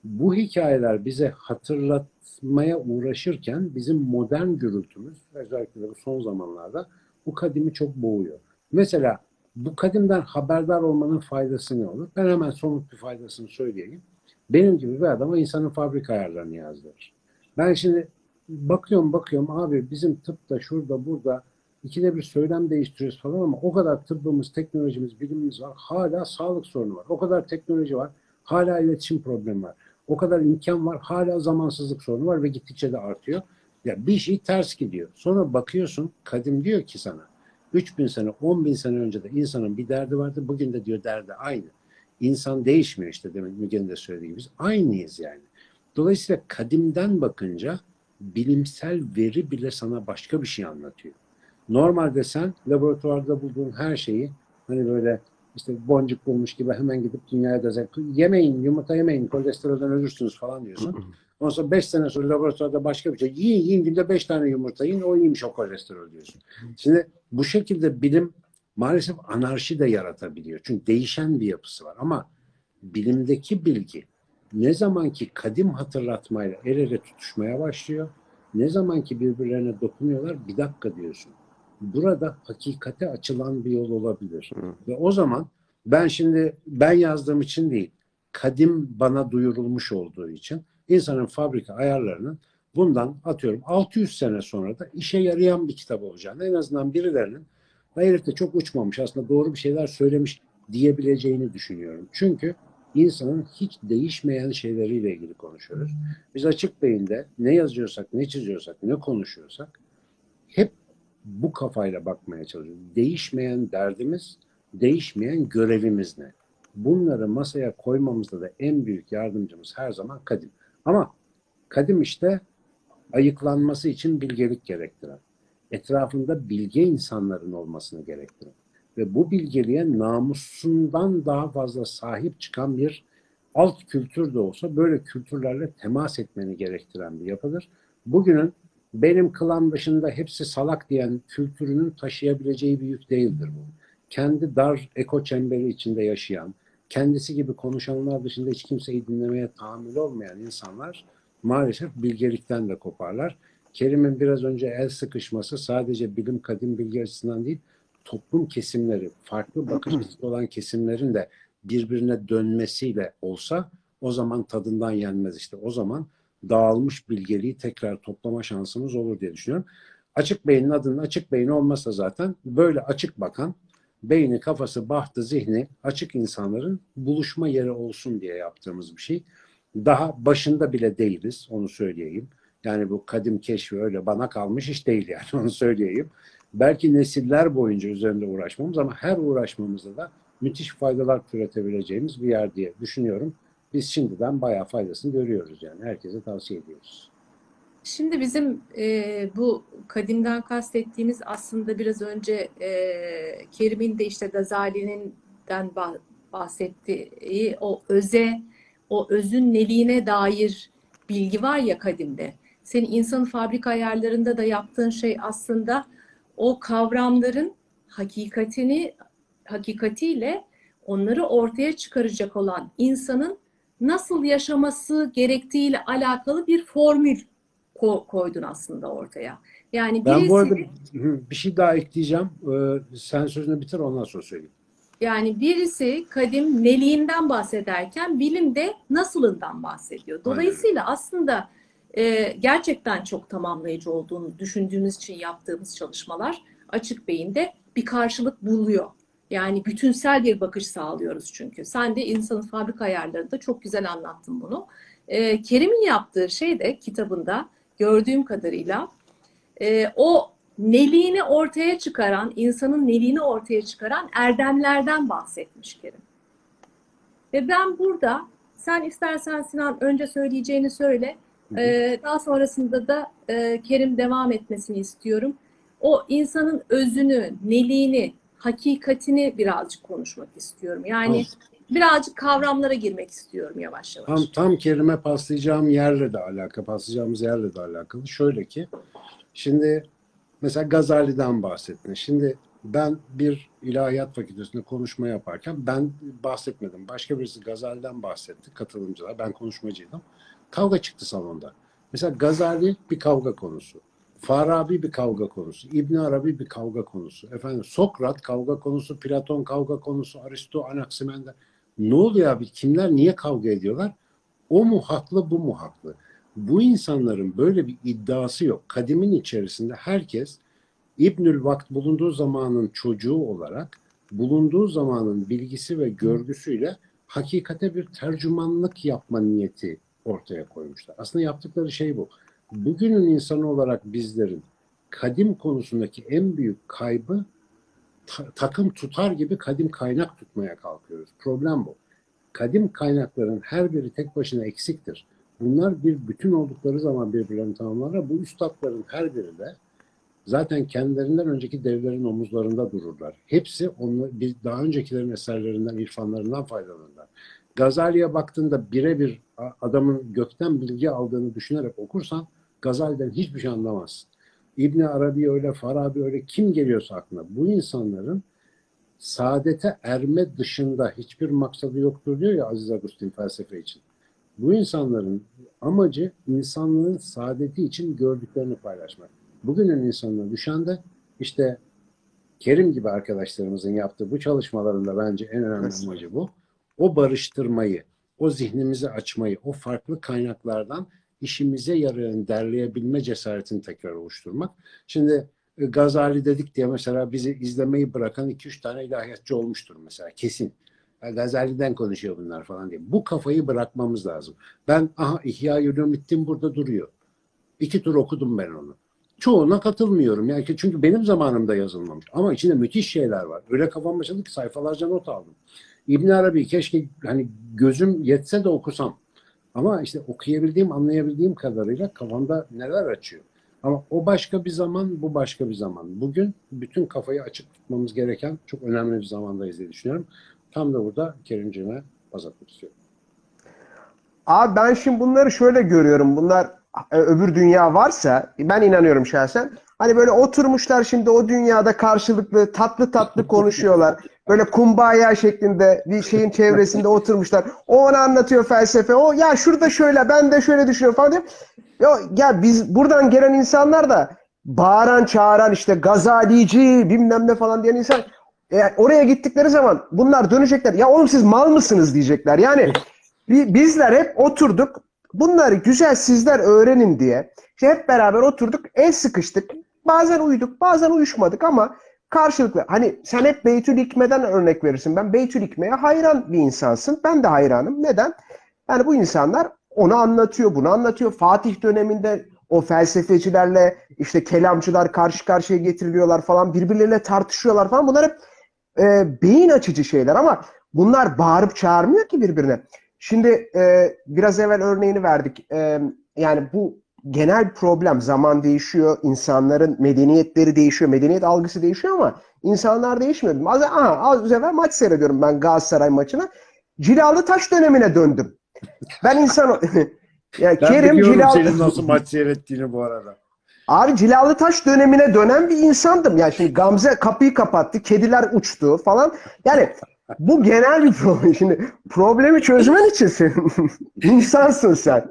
Bu hikayeler bize hatırlatmaya uğraşırken bizim modern gürültümüz özellikle de bu son zamanlarda bu kadimi çok boğuyor. Mesela bu kadimden haberdar olmanın faydası ne olur? Ben hemen somut bir faydasını söyleyeyim. Benim gibi bir adama insanın fabrika ayarlarını yazdırır. Ben şimdi bakıyorum bakıyorum abi bizim tıpta şurada burada ikide bir söylem değiştiriyoruz falan ama o kadar tıbbımız, teknolojimiz, bilimimiz var. Hala sağlık sorunu var. O kadar teknoloji var. Hala iletişim problemi var. O kadar imkan var. Hala zamansızlık sorunu var ve gittikçe de artıyor. Ya bir şey ters gidiyor. Sonra bakıyorsun kadim diyor ki sana 3000 sene, 10 bin sene önce de insanın bir derdi vardı. Bugün de diyor derdi aynı. İnsan değişmiyor işte demek Müge'nin de söylediği gibi. Biz aynıyız yani. Dolayısıyla kadimden bakınca bilimsel veri bile sana başka bir şey anlatıyor. Normalde sen laboratuvarda bulduğun her şeyi hani böyle işte boncuk bulmuş gibi hemen gidip dünyaya da yemeyin, yumurta yemeyin, kolesterolden ölürsünüz falan diyorsun. Ondan sonra 5 sene sonra laboratuvarda başka bir şey. Yiyin yiyin günde 5 tane yumurta yiyin o iyiymiş o kolesterol diyorsun. Şimdi bu şekilde bilim maalesef anarşi de yaratabiliyor. Çünkü değişen bir yapısı var ama bilimdeki bilgi ne zamanki kadim hatırlatmayla el ele tutuşmaya başlıyor, ne zamanki birbirlerine dokunuyorlar bir dakika diyorsun. Burada hakikate açılan bir yol olabilir. Hı. Ve o zaman ben şimdi ben yazdığım için değil, kadim bana duyurulmuş olduğu için insanın fabrika ayarlarının bundan atıyorum 600 sene sonra da işe yarayan bir kitap olacağını en azından birilerinin "Ya herif de çok uçmamış aslında doğru bir şeyler söylemiş diyebileceğini düşünüyorum. Çünkü insanın hiç değişmeyen şeyleriyle ilgili konuşuyoruz. Biz açık beyinde ne yazıyorsak, ne çiziyorsak, ne konuşuyorsak hep bu kafayla bakmaya çalışıyoruz. Değişmeyen derdimiz, değişmeyen görevimiz ne? Bunları masaya koymamızda da en büyük yardımcımız her zaman kadim. Ama kadim işte ayıklanması için bilgelik gerektiren, etrafında bilge insanların olmasını gerektiren ve bu bilgeliğe namusundan daha fazla sahip çıkan bir alt kültür de olsa böyle kültürlerle temas etmeni gerektiren bir yapıdır. Bugünün benim klan dışında hepsi salak diyen kültürünün taşıyabileceği bir yük değildir bu. Kendi dar eko çemberi içinde yaşayan, kendisi gibi konuşanlar dışında hiç kimseyi dinlemeye tahammül olmayan insanlar maalesef bilgelikten de koparlar. Kerim'in biraz önce el sıkışması sadece bilim kadim bilgi açısından değil, toplum kesimleri, farklı bakış açısı olan kesimlerin de birbirine dönmesiyle olsa o zaman tadından yenmez işte. O zaman dağılmış bilgeliği tekrar toplama şansımız olur diye düşünüyorum. Açık beynin adının açık beyin olmasa zaten böyle açık bakan, beyni, kafası, bahtı, zihni açık insanların buluşma yeri olsun diye yaptığımız bir şey. Daha başında bile değiliz, onu söyleyeyim. Yani bu kadim keşfi öyle bana kalmış iş değil yani onu söyleyeyim. Belki nesiller boyunca üzerinde uğraşmamız ama her uğraşmamızda da müthiş faydalar türetebileceğimiz bir yer diye düşünüyorum. Biz şimdiden bayağı faydasını görüyoruz yani. Herkese tavsiye ediyoruz. Şimdi bizim e, bu kadimden kastettiğimiz aslında biraz önce e, Kerim'in de işte Gazali'nin bahsettiği o öze, o özün neliğine dair bilgi var ya kadimde. Senin insanın fabrika ayarlarında da yaptığın şey aslında o kavramların hakikatini hakikatiyle onları ortaya çıkaracak olan insanın nasıl yaşaması gerektiğiyle alakalı bir formül ko- koydun aslında ortaya. Yani birisi, Ben bu arada bir şey daha ekleyeceğim. Ee, sen sözünü bitir ondan sonra söyleyeyim. yani birisi kadim neliğinden bahsederken bilim de nasılından bahsediyor. Dolayısıyla aslında e, gerçekten çok tamamlayıcı olduğunu düşündüğümüz için yaptığımız çalışmalar açık beyinde bir karşılık buluyor. Yani bütünsel bir bakış sağlıyoruz çünkü. Sen de insanın fabrika ayarlarında çok güzel anlattın bunu. E, Kerim'in yaptığı şey de kitabında gördüğüm kadarıyla e, o neliğini ortaya çıkaran, insanın neliğini ortaya çıkaran erdemlerden bahsetmiş Kerim. Ve ben burada, sen istersen Sinan önce söyleyeceğini söyle, ee, daha sonrasında da e, Kerim devam etmesini istiyorum. O insanın özünü, neliğini, hakikatini birazcık konuşmak istiyorum. Yani birazcık kavramlara girmek istiyorum yavaş yavaş. Tam, tam kelime paslayacağım yerle de alakalı, paslayacağımız yerle de alakalı. Şöyle ki, şimdi mesela Gazali'den bahsettin. Şimdi ben bir ilahiyat fakültesinde konuşma yaparken ben bahsetmedim. Başka birisi Gazali'den bahsetti, katılımcılar. Ben konuşmacıydım. Kavga çıktı salonda. Mesela Gazali bir kavga konusu. Farabi bir kavga konusu. İbn Arabi bir kavga konusu. Efendim Sokrat kavga konusu, Platon kavga konusu, Aristo, Anaximander. Ne oluyor abi? Kimler niye kavga ediyorlar? O mu haklı, bu mu haklı? Bu insanların böyle bir iddiası yok. Kadimin içerisinde herkes İbnül Vakt bulunduğu zamanın çocuğu olarak bulunduğu zamanın bilgisi ve görgüsüyle hakikate bir tercümanlık yapma niyeti ortaya koymuşlar. Aslında yaptıkları şey bu. Bugünün insanı olarak bizlerin kadim konusundaki en büyük kaybı ta- takım tutar gibi kadim kaynak tutmaya kalkıyoruz. Problem bu. Kadim kaynakların her biri tek başına eksiktir. Bunlar bir bütün oldukları zaman birbirlerini tamamlarlar. Bu üstadların her biri de zaten kendilerinden önceki devlerin omuzlarında dururlar. Hepsi onu bir daha öncekilerin eserlerinden, irfanlarından faydalanırlar. Gazali'ye baktığında birebir adamın gökten bilgi aldığını düşünerek okursan Gazali'den hiçbir şey anlamazsın. İbni Arabi öyle, Farabi öyle kim geliyorsa aklına. Bu insanların saadete erme dışında hiçbir maksadı yoktur diyor ya Aziz Agustin felsefe için. Bu insanların amacı insanlığın saadeti için gördüklerini paylaşmak. Bugünün insanına düşen de işte Kerim gibi arkadaşlarımızın yaptığı bu çalışmalarında bence en önemli Evet. amacı bu. O barıştırmayı, o zihnimizi açmayı, o farklı kaynaklardan işimize yarayan derleyebilme cesaretini tekrar oluşturmak. Şimdi e, Gazali dedik diye mesela bizi izlemeyi bırakan 2-3 tane ilahiyatçı olmuştur mesela kesin. Gazali'den konuşuyor bunlar falan diye. Bu kafayı bırakmamız lazım. Ben aha İhya Ulumuddin burada duruyor. İki tur okudum ben onu. Çoğuna katılmıyorum. Yani çünkü benim zamanımda yazılmamış. Ama içinde müthiş şeyler var. Öyle kafam açıldı ki sayfalarca not aldım. İbn Arabi keşke hani gözüm yetse de okusam. Ama işte okuyabildiğim, anlayabildiğim kadarıyla kafamda neler açıyor. Ama o başka bir zaman, bu başka bir zaman. Bugün bütün kafayı açık tutmamız gereken çok önemli bir zamandayız diye düşünüyorum. Tam da burada Kerimciğime baz atmak istiyorum. Abi ben şimdi bunları şöyle görüyorum. Bunlar e, öbür dünya varsa ben inanıyorum şahsen. Hani böyle oturmuşlar şimdi o dünyada karşılıklı tatlı tatlı konuşuyorlar. Böyle kumbaya şeklinde bir şeyin çevresinde oturmuşlar. O ona anlatıyor felsefe. O ya şurada şöyle ben de şöyle düşünüyorum falan diye. Ya, ya biz buradan gelen insanlar da bağıran çağıran işte gazalici bilmem ne falan diyen insan e, oraya gittikleri zaman bunlar dönecekler. Ya oğlum siz mal mısınız diyecekler. Yani Bi- Bizler hep oturduk. Bunları güzel sizler öğrenin diye. İşte hep beraber oturduk. El sıkıştık. Bazen uyuduk, bazen uyuşmadık ama karşılıklı. Hani sen hep Beytül Hikme'den örnek verirsin. Ben Beytül Hikme'ye hayran bir insansın. Ben de hayranım. Neden? Yani bu insanlar onu anlatıyor, bunu anlatıyor. Fatih döneminde o felsefecilerle işte kelamcılar karşı karşıya getiriliyorlar falan. Birbirleriyle tartışıyorlar falan. Bunlar hep e, beyin açıcı şeyler ama bunlar bağırıp çağırmıyor ki birbirine. Şimdi e, biraz evvel örneğini verdik. E, yani bu genel problem. Zaman değişiyor, insanların medeniyetleri değişiyor, medeniyet algısı değişiyor ama insanlar değişmiyor. Az, aha, az evvel maç seyrediyorum ben Galatasaray maçına. Cilalı Taş dönemine döndüm. Ben insan... yani Ben Kerim Cilalı... senin nasıl maç seyrettiğini bu arada. Abi Cilalı Taş dönemine dönen bir insandım. Yani şimdi Gamze kapıyı kapattı, kediler uçtu falan. Yani bu genel bir problem. Şimdi problemi çözmen için sen insansın sen.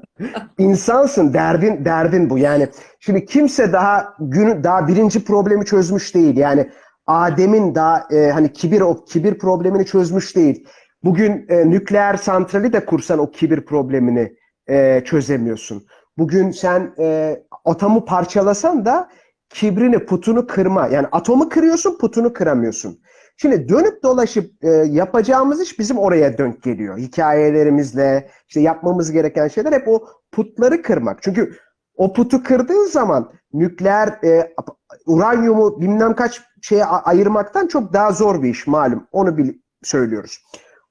İnsansın. Derdin derdin bu. Yani şimdi kimse daha günü daha birinci problemi çözmüş değil. Yani Adem'in daha e, hani kibir o kibir problemini çözmüş değil. Bugün e, nükleer santrali de kursan o kibir problemini e, çözemiyorsun. Bugün sen e, atomu parçalasan da kibrini, putunu kırma. Yani atomu kırıyorsun, putunu kıramıyorsun. Şimdi dönüp dolaşıp e, yapacağımız iş bizim oraya dönük geliyor. Hikayelerimizle, işte yapmamız gereken şeyler hep o putları kırmak. Çünkü o putu kırdığın zaman nükleer e, uranyumu bilmem kaç şeye ayırmaktan çok daha zor bir iş malum. Onu bil söylüyoruz.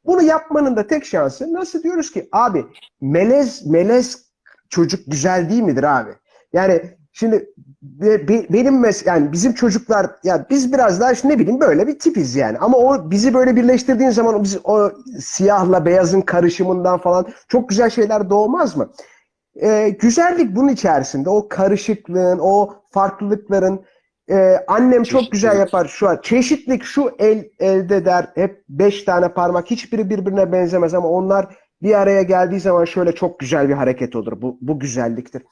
Bunu yapmanın da tek şansı nasıl diyoruz ki abi melez melez çocuk güzel değil midir abi? Yani Şimdi be- be- benim mes yani bizim çocuklar ya biz biraz daha işte ne bileyim böyle bir tipiz yani. Ama o bizi böyle birleştirdiğin zaman o, biz, o siyahla beyazın karışımından falan çok güzel şeyler doğmaz mı? Ee, güzellik bunun içerisinde. O karışıklığın, o farklılıkların e, annem çok güzel yapar şu an. Çeşitlik şu el elde der. Hep beş tane parmak. Hiçbiri birbirine benzemez ama onlar bir araya geldiği zaman şöyle çok güzel bir hareket olur. Bu, bu güzelliktir.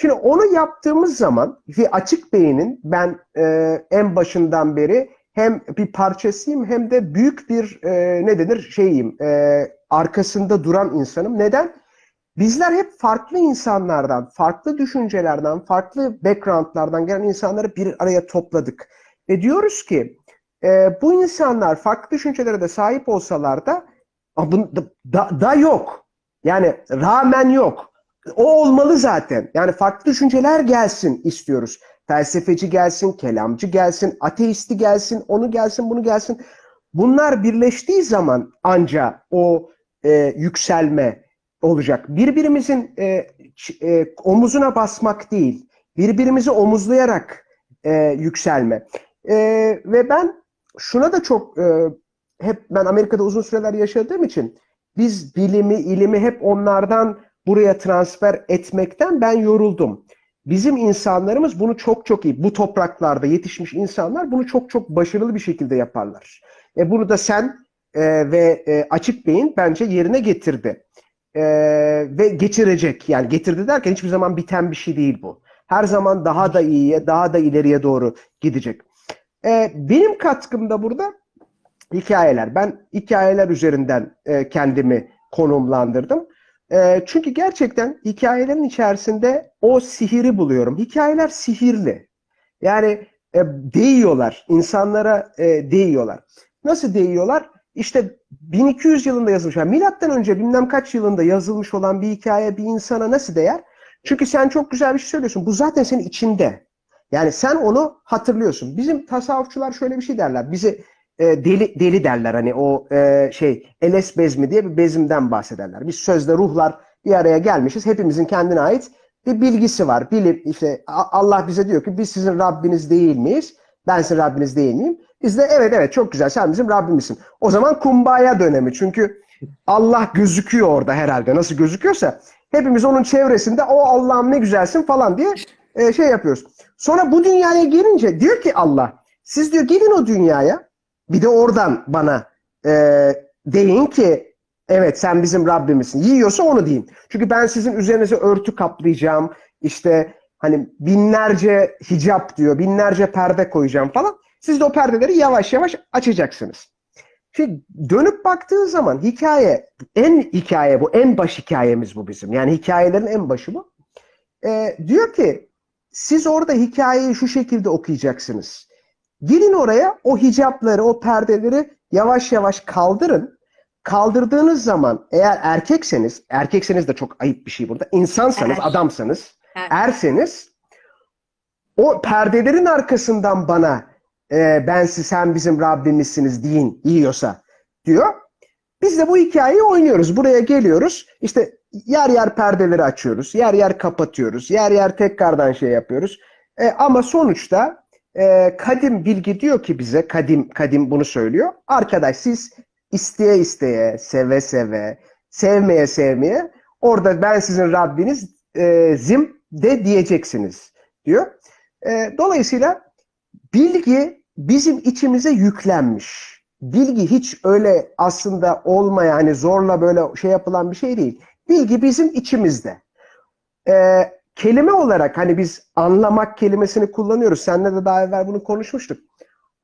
Şimdi onu yaptığımız zaman ve açık beynin ben e, en başından beri hem bir parçasıyım hem de büyük bir e, ne denir şeyim e, arkasında duran insanım. Neden? Bizler hep farklı insanlardan, farklı düşüncelerden, farklı backgroundlardan gelen insanları bir araya topladık. Ve diyoruz ki e, bu insanlar farklı düşüncelere de sahip olsalar da, da, da, da yok. Yani rağmen yok. O olmalı zaten. Yani farklı düşünceler gelsin istiyoruz. Felsefeci gelsin, kelamcı gelsin, ateisti gelsin, onu gelsin, bunu gelsin. Bunlar birleştiği zaman anca o e, yükselme olacak. Birbirimizin e, e, omuzuna basmak değil, birbirimizi omuzlayarak e, yükselme. E, ve ben şuna da çok e, hep ben Amerika'da uzun süreler yaşadığım için biz bilimi, ilimi hep onlardan buraya transfer etmekten ben yoruldum. Bizim insanlarımız bunu çok çok iyi, bu topraklarda yetişmiş insanlar bunu çok çok başarılı bir şekilde yaparlar. E, bunu da sen e, ve e, Açık Bey'in bence yerine getirdi. E, ve geçirecek. Yani getirdi derken hiçbir zaman biten bir şey değil bu. Her zaman daha da iyiye, daha da ileriye doğru gidecek. E, benim katkım da burada hikayeler. Ben hikayeler üzerinden e, kendimi konumlandırdım. E, çünkü gerçekten hikayelerin içerisinde o sihiri buluyorum. Hikayeler sihirli. Yani e, değiyorlar. insanlara e, değiyorlar. Nasıl değiyorlar? İşte 1200 yılında yazılmış. Yani milattan önce bilmem kaç yılında yazılmış olan bir hikaye bir insana nasıl değer? Çünkü sen çok güzel bir şey söylüyorsun. Bu zaten senin içinde. Yani sen onu hatırlıyorsun. Bizim tasavvufçular şöyle bir şey derler. Bizi e, deli deli derler hani o e, şey Eles bezmi diye bir bezimden bahsederler. Biz sözde ruhlar bir araya gelmişiz. Hepimizin kendine ait bir bilgisi var. Bilip işte Allah bize diyor ki biz sizin Rabbiniz değil miyiz? Ben sizin Rabbiniz değil miyim? Biz de evet evet çok güzel sen bizim Rabbimizsin. O zaman kumbaya dönemi. Çünkü Allah gözüküyor orada herhalde. Nasıl gözüküyorsa hepimiz onun çevresinde o Allah'ım ne güzelsin falan diye e, şey yapıyoruz. Sonra bu dünyaya gelince diyor ki Allah siz diyor gelin o dünyaya bir de oradan bana e, deyin ki evet sen bizim Rabbimizsin. Yiyorsa onu deyin. Çünkü ben sizin üzerinize örtü kaplayacağım. İşte hani binlerce hicap diyor. Binlerce perde koyacağım falan. Siz de o perdeleri yavaş yavaş açacaksınız. Şimdi dönüp baktığın zaman hikaye, en hikaye bu, en baş hikayemiz bu bizim. Yani hikayelerin en başı bu. E, diyor ki siz orada hikayeyi şu şekilde okuyacaksınız. Girin oraya o hicapları, o perdeleri yavaş yavaş kaldırın. Kaldırdığınız zaman eğer erkekseniz, erkekseniz de çok ayıp bir şey burada. İnsansanız, Er. adamsanız, Er. erseniz o perdelerin arkasından bana e, ben siz sen bizim Rabbimizsiniz deyin yiyorsa diyor. Biz de bu hikayeyi oynuyoruz. Buraya geliyoruz. İşte yer yer perdeleri açıyoruz. Yer yer kapatıyoruz. Yer yer tekrardan şey yapıyoruz. E, ama sonuçta e, kadim bilgi diyor ki bize, kadim kadim bunu söylüyor. Arkadaş siz isteye isteye, seve seve, sevmeye sevmeye orada ben sizin Rabbiniz e, zim de diyeceksiniz diyor. E, dolayısıyla bilgi bizim içimize yüklenmiş. Bilgi hiç öyle aslında olmayan, hani zorla böyle şey yapılan bir şey değil. Bilgi bizim içimizde. Ee, kelime olarak hani biz anlamak kelimesini kullanıyoruz. Seninle de daha evvel bunu konuşmuştuk.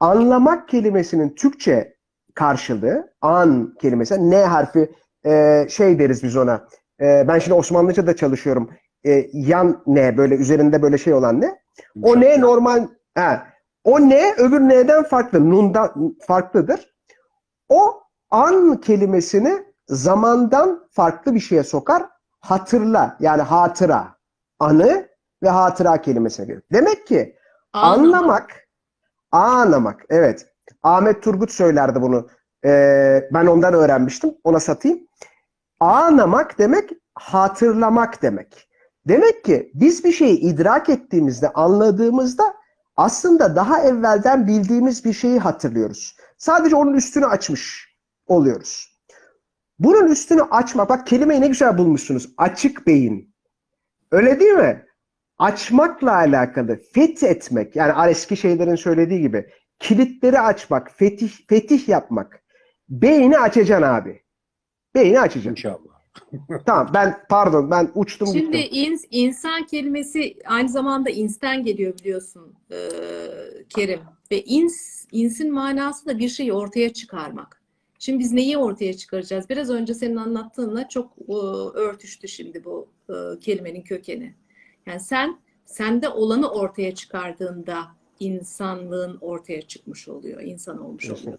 Anlamak kelimesinin Türkçe karşılığı an kelimesi ne harfi e, şey deriz biz ona. E, ben şimdi Osmanlıca da çalışıyorum. E, yan ne böyle üzerinde böyle şey olan ne? O ne normal ha, o ne öbür ne'den farklı. Nun'dan farklıdır. O an kelimesini zamandan farklı bir şeye sokar. Hatırla yani hatıra. Anı ve hatıra kelimesine gelir. Demek ki anlamak, anlamak evet. Ahmet Turgut söylerdi bunu. Ee, ben ondan öğrenmiştim. Ona satayım. Anlamak demek hatırlamak demek. Demek ki biz bir şeyi idrak ettiğimizde, anladığımızda aslında daha evvelden bildiğimiz bir şeyi hatırlıyoruz. Sadece onun üstünü açmış oluyoruz. Bunun üstünü açmak, bak kelimeyi ne güzel bulmuşsunuz. Açık beyin. Öyle değil mi? Açmakla alakalı, fethetmek. Yani eski şeylerin söylediği gibi. Kilitleri açmak, fetih, fetih yapmak. Beyni açacaksın abi. Beyni açacaksın. İnşallah. Tamam ben pardon ben uçtum Şimdi gittim. ins, insan kelimesi aynı zamanda insten geliyor biliyorsun e, Kerim. Ve ins, insin manası da bir şeyi ortaya çıkarmak. Şimdi biz neyi ortaya çıkaracağız? Biraz önce senin anlattığınla çok e, örtüştü şimdi bu e, kelimenin kökeni. Yani sen sende olanı ortaya çıkardığında insanlığın ortaya çıkmış oluyor, insan olmuş oluyor.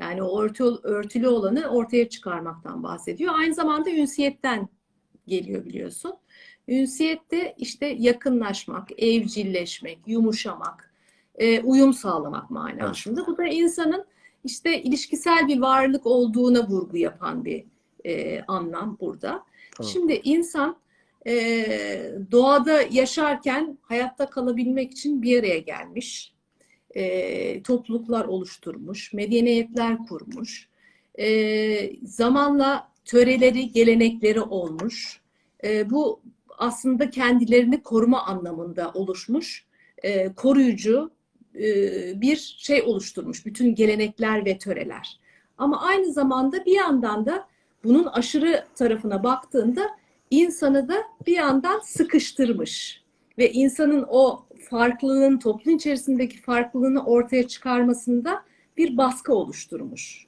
Yani o örtü, örtülü olanı ortaya çıkarmaktan bahsediyor. Aynı zamanda ünsiyetten geliyor biliyorsun. Ünsiyette işte yakınlaşmak, evcilleşmek, yumuşamak, e, uyum sağlamak manasında. Bu da insanın işte ilişkisel bir varlık olduğuna vurgu yapan bir e, anlam burada. Tamam. Şimdi insan e, doğada yaşarken hayatta kalabilmek için bir araya gelmiş e, topluluklar oluşturmuş, medeniyetler kurmuş. E, zamanla töreleri, gelenekleri olmuş. E, bu aslında kendilerini koruma anlamında oluşmuş, e, koruyucu e, bir şey oluşturmuş. Bütün gelenekler ve töreler. Ama aynı zamanda bir yandan da bunun aşırı tarafına baktığında insanı da bir yandan sıkıştırmış ve insanın o farklılığın toplum içerisindeki farklılığını ortaya çıkarmasında bir baskı oluşturmuş.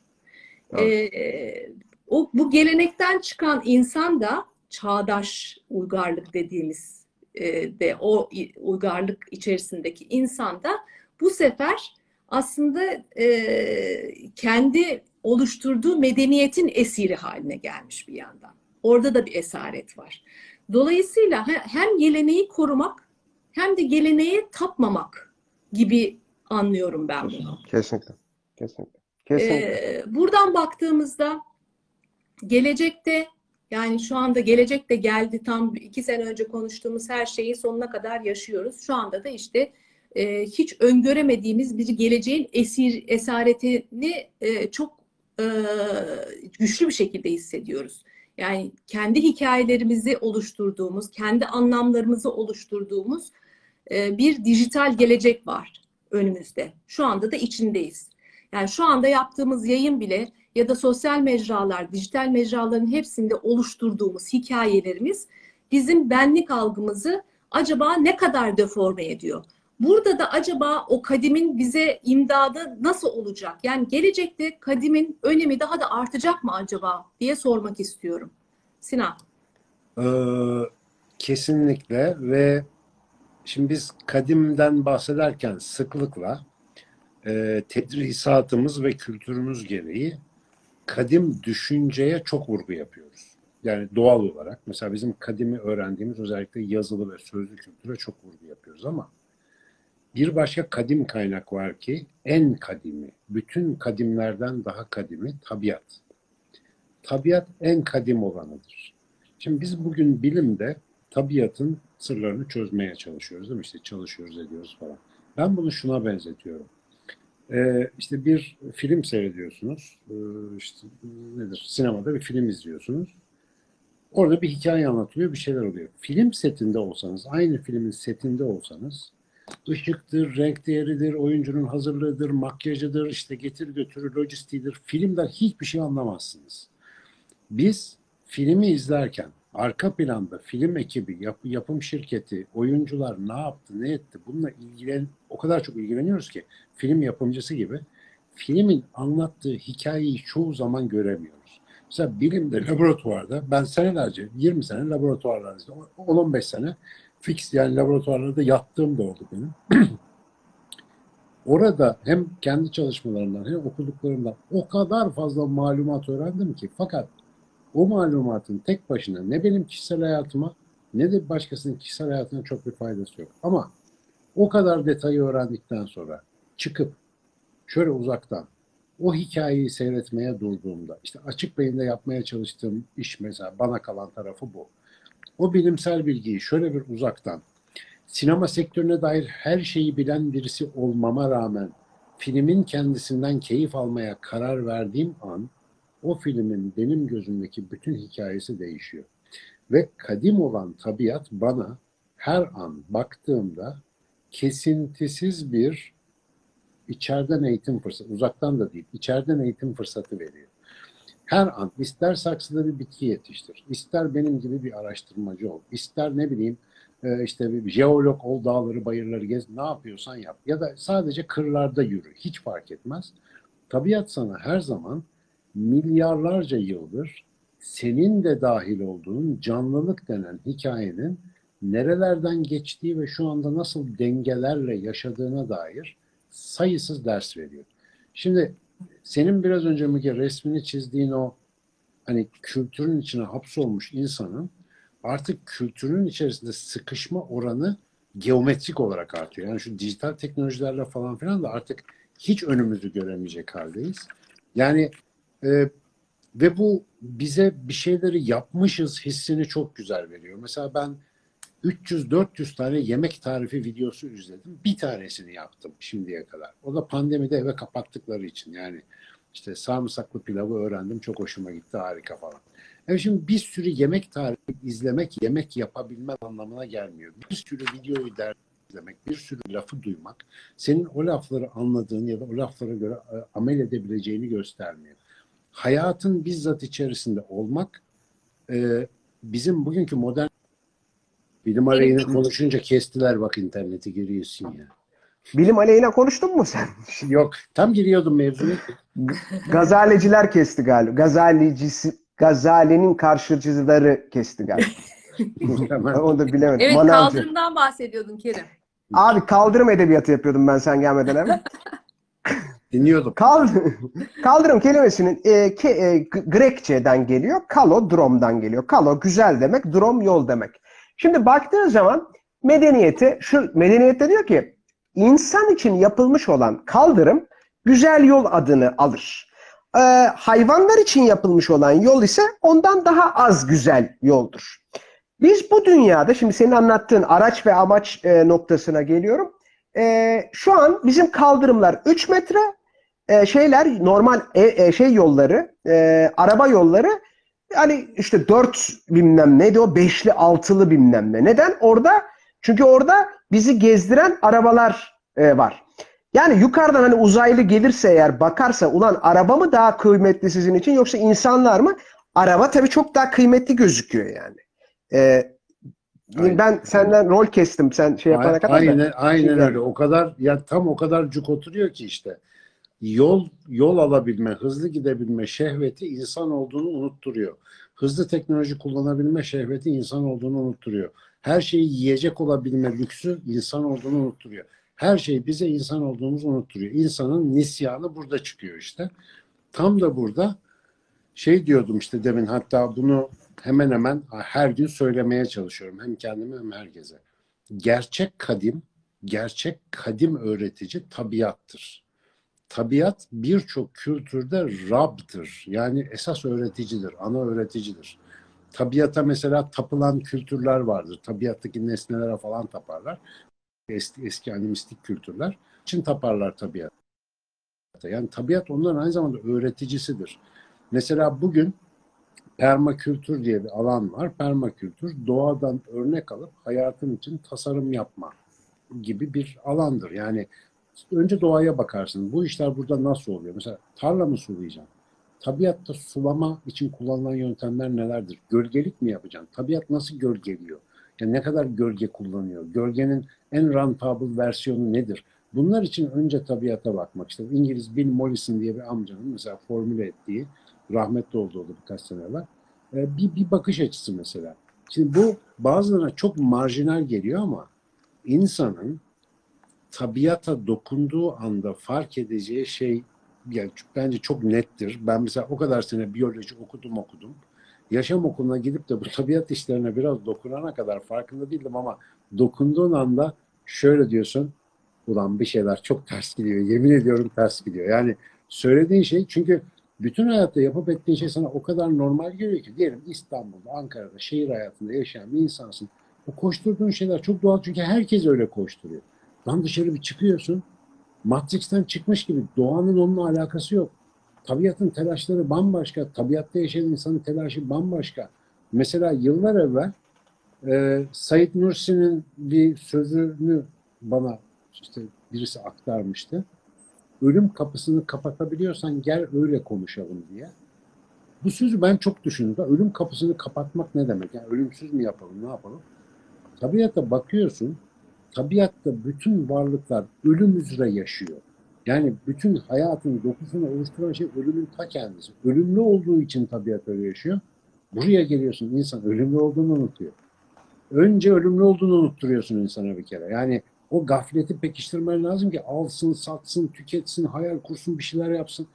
Evet. Ee, o bu gelenekten çıkan insan da çağdaş uygarlık dediğimiz e, de o uygarlık içerisindeki insan da bu sefer aslında e, kendi oluşturduğu medeniyetin esiri haline gelmiş bir yandan. Orada da bir esaret var. Dolayısıyla he- hem geleneği korumak hem de geleneğe tapmamak gibi anlıyorum ben bunu. Kesinlikle. Kesinlikle. Kesinlikle. Ee, buradan baktığımızda gelecekte yani şu anda gelecek de geldi tam iki sene önce konuştuğumuz her şeyi sonuna kadar yaşıyoruz. Şu anda da işte e, hiç öngöremediğimiz bir geleceğin esir esaretini e, çok e, güçlü bir şekilde hissediyoruz. Yani kendi hikayelerimizi oluşturduğumuz, kendi anlamlarımızı oluşturduğumuz e, bir dijital gelecek var önümüzde. Şu anda da içindeyiz. Yani şu anda yaptığımız yayın bile ya da sosyal mecralar, dijital mecraların hepsinde oluşturduğumuz hikayelerimiz bizim benlik algımızı acaba ne kadar deforme ediyor? Burada da acaba o kadimin bize imdadı nasıl olacak? Yani gelecekte kadimin önemi daha da artacak mı acaba diye sormak istiyorum. Sinan. Ee, kesinlikle ve şimdi biz kadimden bahsederken sıklıkla e, tedrisatımız ve kültürümüz gereği kadim düşünceye çok vurgu yapıyoruz. Yani doğal olarak mesela bizim kadimi öğrendiğimiz özellikle yazılı ve sözlü kültüre çok vurgu yapıyoruz ama bir başka kadim kaynak var ki en kadimi, bütün kadimlerden daha kadimi tabiat. Tabiat en kadim olanıdır. Şimdi biz bugün bilimde tabiatın sırlarını çözmeye çalışıyoruz değil mi? İşte çalışıyoruz ediyoruz falan. Ben bunu şuna benzetiyorum. Ee, işte bir film seyrediyorsunuz. Ee, işte nedir? Sinemada bir film izliyorsunuz. Orada bir hikaye anlatılıyor, bir şeyler oluyor. Film setinde olsanız, aynı filmin setinde olsanız ışıktır, renk değeridir, oyuncunun hazırlığıdır, makyajıdır, işte getir götürü, lojistiğidir. Filmden hiçbir şey anlamazsınız. Biz filmi izlerken arka planda film ekibi, yap- yapım şirketi, oyuncular ne yaptı, ne etti bununla ilgilen o kadar çok ilgileniyoruz ki film yapımcısı gibi filmin anlattığı hikayeyi çoğu zaman göremiyoruz. Mesela bilimde, laboratuvarda ben senelerce, 20 sene laboratuvarlarda, 10-15 sene fix yani laboratuvarlarda yattığım da oldu benim. Orada hem kendi çalışmalarımdan hem okuduklarımdan o kadar fazla malumat öğrendim ki fakat o malumatın tek başına ne benim kişisel hayatıma ne de başkasının kişisel hayatına çok bir faydası yok. Ama o kadar detayı öğrendikten sonra çıkıp şöyle uzaktan o hikayeyi seyretmeye durduğumda işte açık beyinde yapmaya çalıştığım iş mesela bana kalan tarafı bu. O bilimsel bilgiyi şöyle bir uzaktan sinema sektörüne dair her şeyi bilen birisi olmama rağmen filmin kendisinden keyif almaya karar verdiğim an o filmin benim gözümdeki bütün hikayesi değişiyor. Ve kadim olan tabiat bana her an baktığımda kesintisiz bir içeriden eğitim fırsatı, uzaktan da değil, içeriden eğitim fırsatı veriyor. Her an ister saksıda bir bitki yetiştir, ister benim gibi bir araştırmacı ol, ister ne bileyim e, işte bir jeolog ol, dağları, bayırları gez, ne yapıyorsan yap. Ya da sadece kırlarda yürü, hiç fark etmez. Tabiat sana her zaman milyarlarca yıldır senin de dahil olduğun canlılık denen hikayenin nerelerden geçtiği ve şu anda nasıl dengelerle yaşadığına dair sayısız ders veriyor. Şimdi senin biraz önce Müge resmini çizdiğin o hani kültürün içine hapsolmuş insanın artık kültürün içerisinde sıkışma oranı geometrik olarak artıyor. Yani şu dijital teknolojilerle falan filan da artık hiç önümüzü göremeyecek haldeyiz. Yani e, ve bu bize bir şeyleri yapmışız hissini çok güzel veriyor. Mesela ben 300-400 tane yemek tarifi videosu izledim. Bir tanesini yaptım şimdiye kadar. O da pandemide eve kapattıkları için. Yani işte sarımsaklı pilavı öğrendim. Çok hoşuma gitti. Harika falan. Evet şimdi bir sürü yemek tarifi izlemek, yemek yapabilme anlamına gelmiyor. Bir sürü videoyu der izlemek, bir sürü lafı duymak senin o lafları anladığın ya da o laflara göre e, amel edebileceğini göstermiyor. Hayatın bizzat içerisinde olmak e, bizim bugünkü modern bilim aleyhine konuşunca kestiler bak interneti giriyorsun ya. Bilim aleyhine konuştun mu sen? Yok tam giriyordum mevzuya. Gazaleciler kesti galiba. Gazalicisi, Gazali'nin karşıcıları kesti galiba. Onu da bilemedim. Evet Manavcı. kaldırımdan bahsediyordun Kerim. Abi kaldırım edebiyatı yapıyordum ben sen gelmeden evvel. Dinliyordum. Kal kaldırım kelimesinin e, ke, e, Grekçeden geliyor. Kalo drom'dan geliyor. Kalo güzel demek, drom yol demek. Şimdi baktığın zaman medeniyete şu medeniyette diyor ki insan için yapılmış olan kaldırım güzel yol adını alır. Ee, hayvanlar için yapılmış olan yol ise ondan daha az güzel yoldur. Biz bu dünyada şimdi senin anlattığın araç ve amaç e, noktasına geliyorum. E, şu an bizim kaldırımlar 3 metre, e, şeyler normal e, e, şey yolları, e, araba yolları yani işte 4 bilmem neydi o beşli altılı bilmem ne. Neden? Orada çünkü orada bizi gezdiren arabalar e, var. Yani yukarıdan hani uzaylı gelirse eğer bakarsa ulan araba mı daha kıymetli sizin için yoksa insanlar mı? Araba tabii çok daha kıymetli gözüküyor yani. E, Aynen. ben senden rol kestim sen şey yapana kadar. da. Aynen, aynen öyle. O kadar ya tam o kadar cuk oturuyor ki işte. Yol yol alabilme, hızlı gidebilme şehveti insan olduğunu unutturuyor. Hızlı teknoloji kullanabilme şehveti insan olduğunu unutturuyor. Her şeyi yiyecek olabilme lüksü insan olduğunu unutturuyor. Her şey bize insan olduğumuzu unutturuyor. İnsanın nisyanı burada çıkıyor işte. Tam da burada şey diyordum işte demin hatta bunu hemen hemen her gün söylemeye çalışıyorum. Hem kendime hem herkese. Gerçek kadim, gerçek kadim öğretici tabiattır. Tabiat birçok kültürde Rab'dır. Yani esas öğreticidir, ana öğreticidir. Tabiata mesela tapılan kültürler vardır. Tabiattaki nesnelere falan taparlar. Eski, eski animistik kültürler için taparlar tabiata. Yani tabiat onların aynı zamanda öğreticisidir. Mesela bugün permakültür diye bir alan var. Permakültür doğadan örnek alıp hayatın için tasarım yapma gibi bir alandır. Yani önce doğaya bakarsın. Bu işler burada nasıl oluyor? Mesela tarla mı sulayacaksın? Tabiatta sulama için kullanılan yöntemler nelerdir? Gölgelik mi yapacaksın? Tabiat nasıl gölgeliyor? Yani ne kadar gölge kullanıyor? Gölgenin en rentable versiyonu nedir? Bunlar için önce tabiata bakmak. İşte İngiliz Bill Mollison diye bir amcanın mesela formüle ettiği rahmetli oldu o da birkaç sene evvel. Ee, bir, bir bakış açısı mesela. Şimdi bu bazılarına çok marjinal geliyor ama insanın tabiata dokunduğu anda fark edeceği şey yani bence çok nettir. Ben mesela o kadar sene biyoloji okudum okudum. Yaşam okuluna gidip de bu tabiat işlerine biraz dokunana kadar farkında değildim ama dokunduğun anda şöyle diyorsun ulan bir şeyler çok ters gidiyor. Yemin ediyorum ters gidiyor. Yani söylediğin şey çünkü bütün hayatta yapıp ettiğin şey sana o kadar normal geliyor ki diyelim İstanbul'da, Ankara'da, şehir hayatında yaşayan bir insansın. O koşturduğun şeyler çok doğal çünkü herkes öyle koşturuyor. Lan dışarı bir çıkıyorsun. Matrix'ten çıkmış gibi doğanın onunla alakası yok. Tabiatın telaşları bambaşka. Tabiatta yaşayan insanın telaşı bambaşka. Mesela yıllar evvel e, Said Nursi'nin bir sözünü bana işte birisi aktarmıştı. Ölüm kapısını kapatabiliyorsan gel öyle konuşalım diye. Bu sözü ben çok düşündüm. Ölüm kapısını kapatmak ne demek? Yani ölümsüz mü yapalım, ne yapalım? Tabiata bakıyorsun, tabiatta bütün varlıklar ölüm üzere yaşıyor. Yani bütün hayatın dokusunu oluşturan şey ölümün ta kendisi. Ölümlü olduğu için tabiat öyle yaşıyor. Buraya geliyorsun insan ölümlü olduğunu unutuyor. Önce ölümlü olduğunu unutturuyorsun insana bir kere. Yani o gafleti pekiştirmen lazım ki alsın, satsın, tüketsin, hayal kursun, bir şeyler yapsın.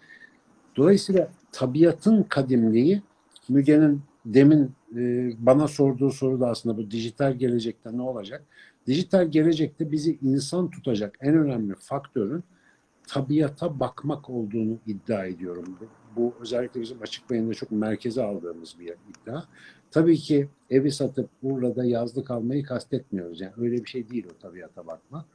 Dolayısıyla tabiatın kadimliği Müge'nin demin e, bana sorduğu soru da aslında bu dijital gelecekte ne olacak? Dijital gelecekte bizi insan tutacak en önemli faktörün tabiata bakmak olduğunu iddia ediyorum. Bu, bu özellikle bizim açık beyinde çok merkeze aldığımız bir iddia. Tabii ki evi satıp Urla'da yazlık almayı kastetmiyoruz. Yani öyle bir şey değil o tabiata bakma.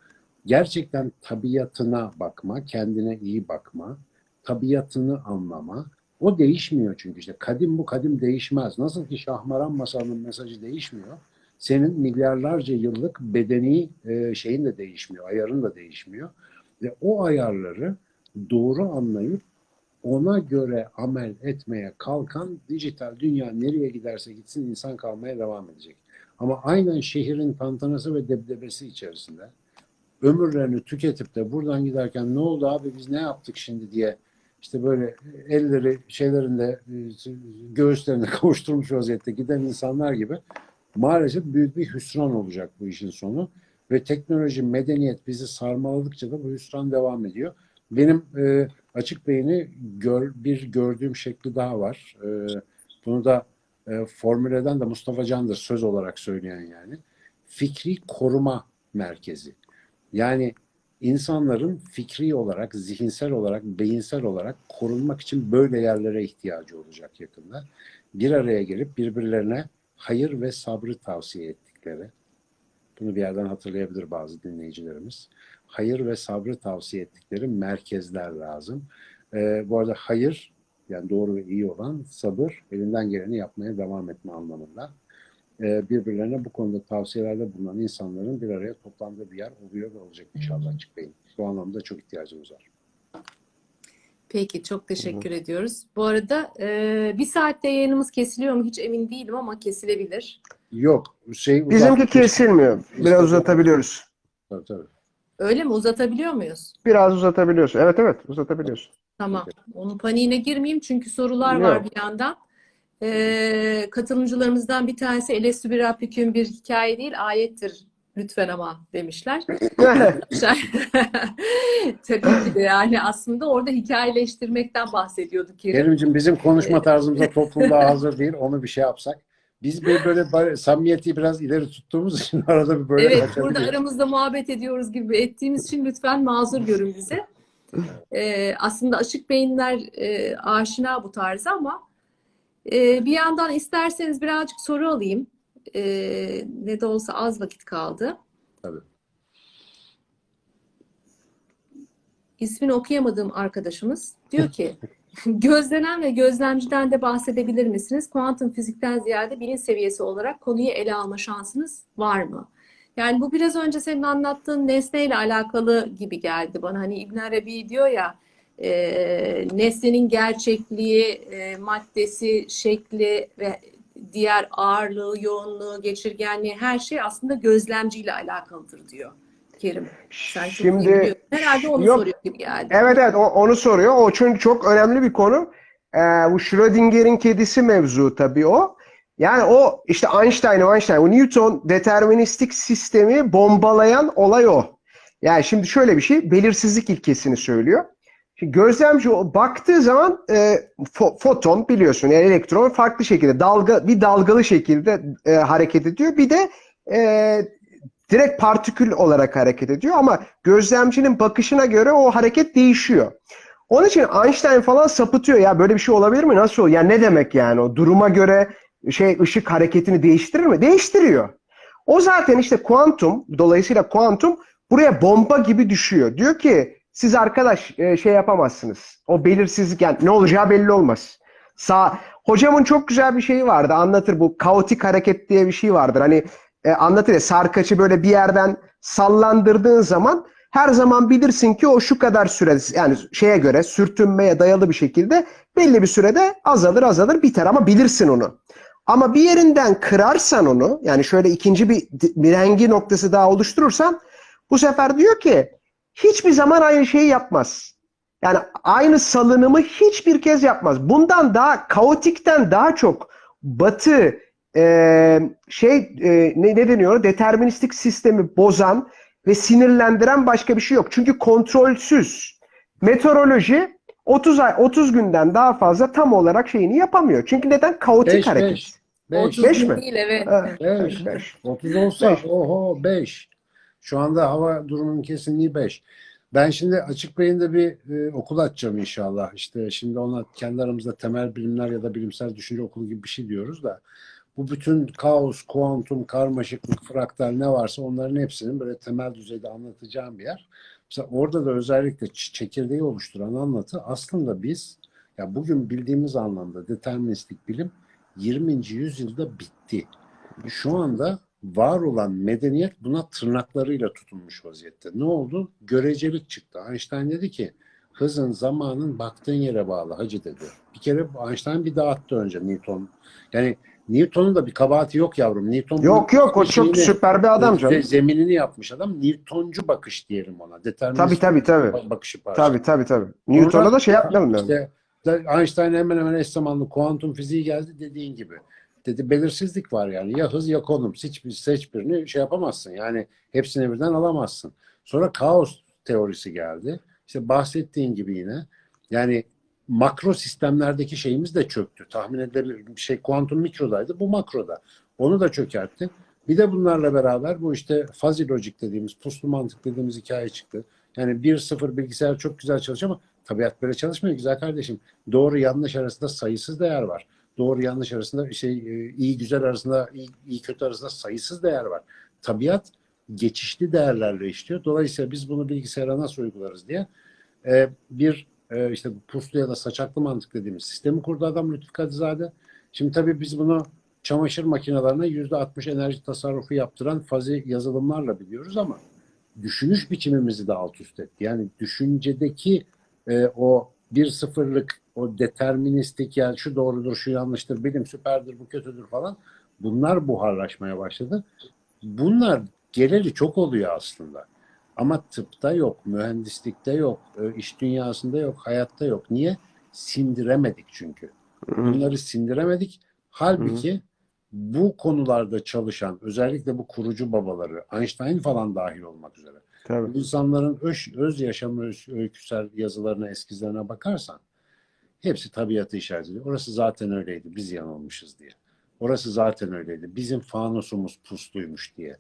Gerçekten tabiatına bakma, kendine iyi bakma, tabiatını anlama. O değişmiyor çünkü işte kadim bu kadim değişmez. Nasıl ki Şahmaran masalının mesajı değişmiyor. Senin milyarlarca yıllık bedeni e, şeyin de değişmiyor, ayarın da değişmiyor. Ve o ayarları doğru anlayıp ona göre amel etmeye kalkan dijital dünya nereye giderse gitsin insan kalmaya devam edecek. Ama aynen şehrin tantanası ve debdebesi içerisinde ömürlerini tüketip de buradan giderken ne oldu abi biz ne yaptık şimdi diye işte böyle elleri şeylerinde göğüslerine kavuşturmuş vaziyette giden insanlar gibi maalesef büyük bir hüsran olacak bu işin sonu. Ve teknoloji, medeniyet bizi sarmaladıkça da bu hüsran devam ediyor. Benim e, açık beyni gör, bir gördüğüm şekli daha var. E, bunu da e, formüle eden de Mustafa Can'dır söz olarak söyleyen yani. Fikri koruma merkezi. Yani insanların fikri olarak, zihinsel olarak, beyinsel olarak korunmak için böyle yerlere ihtiyacı olacak yakında. Bir araya gelip birbirlerine hayır ve sabrı tavsiye ettikleri, bunu bir yerden hatırlayabilir bazı dinleyicilerimiz. Hayır ve sabrı tavsiye ettikleri merkezler lazım. Ee, bu arada hayır, yani doğru ve iyi olan sabır, elinden geleni yapmaya devam etme anlamında. Ee, birbirlerine bu konuda tavsiyelerde bulunan insanların bir araya toplandığı bir yer oluyor ve olacak inşallah açık beyin. Bu anlamda çok ihtiyacımız var. Peki çok teşekkür ediyoruz. Bu arada e, bir saatte yayınımız kesiliyor mu hiç emin değilim ama kesilebilir. Yok, şey Bizimki kesilmiyor. Biraz uzatabiliyoruz. Tabii, tabii. Öyle mi? Uzatabiliyor muyuz? Biraz uzatabiliyorsun. Evet evet uzatabiliyorsun. Tamam. Onun paniğine girmeyeyim çünkü sorular var Yok. bir yandan. Ee, katılımcılarımızdan bir tanesi Elestü bir Rabbiküm bir hikaye değil ayettir lütfen ama demişler. Tabii ki de yani aslında orada hikayeleştirmekten bahsediyorduk Kerim. Kerimciğim bizim konuşma tarzımıza toplumda hazır değil. Onu bir şey yapsak. Biz bir böyle samimiyeti biraz ileri tuttuğumuz için arada bir böyle Evet, burada aramızda muhabbet ediyoruz gibi ettiğimiz için lütfen mazur görün bizi. Ee, aslında açık beyinler e, aşina bu tarza ama e, bir yandan isterseniz birazcık soru alayım. E, ne de olsa az vakit kaldı. Tabii. İsmini okuyamadığım arkadaşımız diyor ki gözlenen ve gözlemciden de bahsedebilir misiniz? Kuantum fizikten ziyade bilinç seviyesi olarak konuyu ele alma şansınız var mı? Yani bu biraz önce senin anlattığın nesneyle alakalı gibi geldi bana. Hani İbn Arabi diyor ya e, nesnenin gerçekliği, e, maddesi, şekli ve diğer ağırlığı, yoğunluğu, geçirgenliği her şey aslında gözlemciyle alakalıdır diyor Kerim. Sen Şimdi. Herhalde onu yok. soruyor gibi geldi. Evet evet o- onu soruyor. O çünkü çok önemli bir konu. Ee, bu Schrödinger'in kedisi mevzu tabii o. Yani o işte Einstein, Einstein, o Newton deterministik sistemi bombalayan olay o. Yani şimdi şöyle bir şey, belirsizlik ilkesini söylüyor. Gözlemci baktığı zaman e, fo- foton biliyorsun yani elektron farklı şekilde dalga bir dalgalı şekilde e, hareket ediyor. Bir de e, direkt partikül olarak hareket ediyor ama gözlemcinin bakışına göre o hareket değişiyor. Onun için Einstein falan sapıtıyor ya böyle bir şey olabilir mi? Nasıl? Yani ne demek yani o duruma göre şey ışık hareketini değiştirir mi? Değiştiriyor. O zaten işte kuantum dolayısıyla kuantum buraya bomba gibi düşüyor. Diyor ki siz arkadaş e, şey yapamazsınız. O belirsizlik yani ne olacağı belli olmaz. Sağ hocamın çok güzel bir şeyi vardı. Anlatır bu kaotik hareket diye bir şey vardır. Hani e, anlatır ya sarkaçı böyle bir yerden sallandırdığın zaman her zaman bilirsin ki o şu kadar süre yani şeye göre sürtünmeye dayalı bir şekilde belli bir sürede azalır azalır biter ama bilirsin onu. Ama bir yerinden kırarsan onu yani şöyle ikinci bir mirengi noktası daha oluşturursan bu sefer diyor ki hiçbir zaman aynı şeyi yapmaz. Yani aynı salınımı hiçbir kez yapmaz. Bundan daha kaotikten daha çok batı e, şey e, ne, ne deniyor? Deterministik sistemi bozan ve sinirlendiren başka bir şey yok. Çünkü kontrolsüz. Meteoroloji 30 ay 30 günden daha fazla tam olarak şeyini yapamıyor. Çünkü neden? Kaotik 5 hareket. 5. 5. 30 beş gün mi? değil evet. Evet, Beş. beş, beş. 30 olsa Beş. oho 5. Şu anda hava durumunun kesinliği 5. Ben şimdi açık beyinde bir e, okul açacağım inşallah. İşte şimdi ona kendi aramızda temel bilimler ya da bilimsel düşünce okulu gibi bir şey diyoruz da bu bütün kaos, kuantum, karmaşıklık, fraktal ne varsa onların hepsinin böyle temel düzeyde anlatacağım bir yer. Mesela orada da özellikle çekirdeği oluşturan anlatı aslında biz ya bugün bildiğimiz anlamda deterministik bilim 20. yüzyılda bitti. Şu anda var olan medeniyet buna tırnaklarıyla tutunmuş vaziyette. Ne oldu? Görecelik çıktı. Einstein dedi ki hızın, zamanın baktığın yere bağlı hacı dedi. Bir kere Einstein bir daha attı önce Newton. Yani Newton'un da bir kabahati yok yavrum. Newton Yok yok o çok süper bir adam canım. ze- Zeminini yapmış adam. Newtoncu bakış diyelim ona. Determinist Tabii tabii tabii. bakışı parça. Tabii tabii tabii. Newton'a da şey yapmayalım yani. İşte Einstein hemen hemen eş zamanlı kuantum fiziği geldi dediğin gibi. Dedi belirsizlik var yani. Ya hız ya konum. Seç, bir- seç birini şey yapamazsın. Yani hepsini birden alamazsın. Sonra kaos teorisi geldi. İşte bahsettiğin gibi yine. Yani makro sistemlerdeki şeyimiz de çöktü. Tahmin edilebilir bir şey kuantum mikrodaydı. Bu makroda. Onu da çökertti. Bir de bunlarla beraber bu işte fuzzy logic dediğimiz, puslu mantık dediğimiz hikaye çıktı. Yani 1-0 bilgisayar çok güzel çalışıyor ama tabiat böyle çalışmıyor güzel kardeşim. Doğru yanlış arasında sayısız değer var. Doğru yanlış arasında şey e, iyi güzel arasında iyi, iyi kötü arasında sayısız değer var. Tabiat geçişli değerlerle işliyor. Dolayısıyla biz bunu bilgisayara nasıl uygularız diye e, bir e, işte puslu ya da saçaklı mantık dediğimiz sistemi kurdu adam Lütfü Kadizade. Şimdi tabii biz bunu çamaşır makinelerine yüzde 60 enerji tasarrufu yaptıran fazi yazılımlarla biliyoruz ama düşünüş biçimimizi de alt üst etti. Yani düşüncedeki e, o bir sıfırlık, o deterministik yani şu doğrudur, şu yanlıştır, bilim süperdir, bu kötüdür falan bunlar buharlaşmaya başladı. Bunlar geleli çok oluyor aslında. Ama tıpta yok, mühendislikte yok, e, iş dünyasında yok, hayatta yok. Niye? Sindiremedik çünkü. Bunları sindiremedik. Halbuki bu konularda çalışan özellikle bu kurucu babaları Einstein falan dahil olmak üzere Tabii. insanların öz, öz yaşam öz- öyküsel yazılarına, eskizlerine bakarsan hepsi tabiatı işaret ediyor. Orası zaten öyleydi. Biz yanılmışız diye. Orası zaten öyleydi. Bizim fanusumuz pusluymuş diye.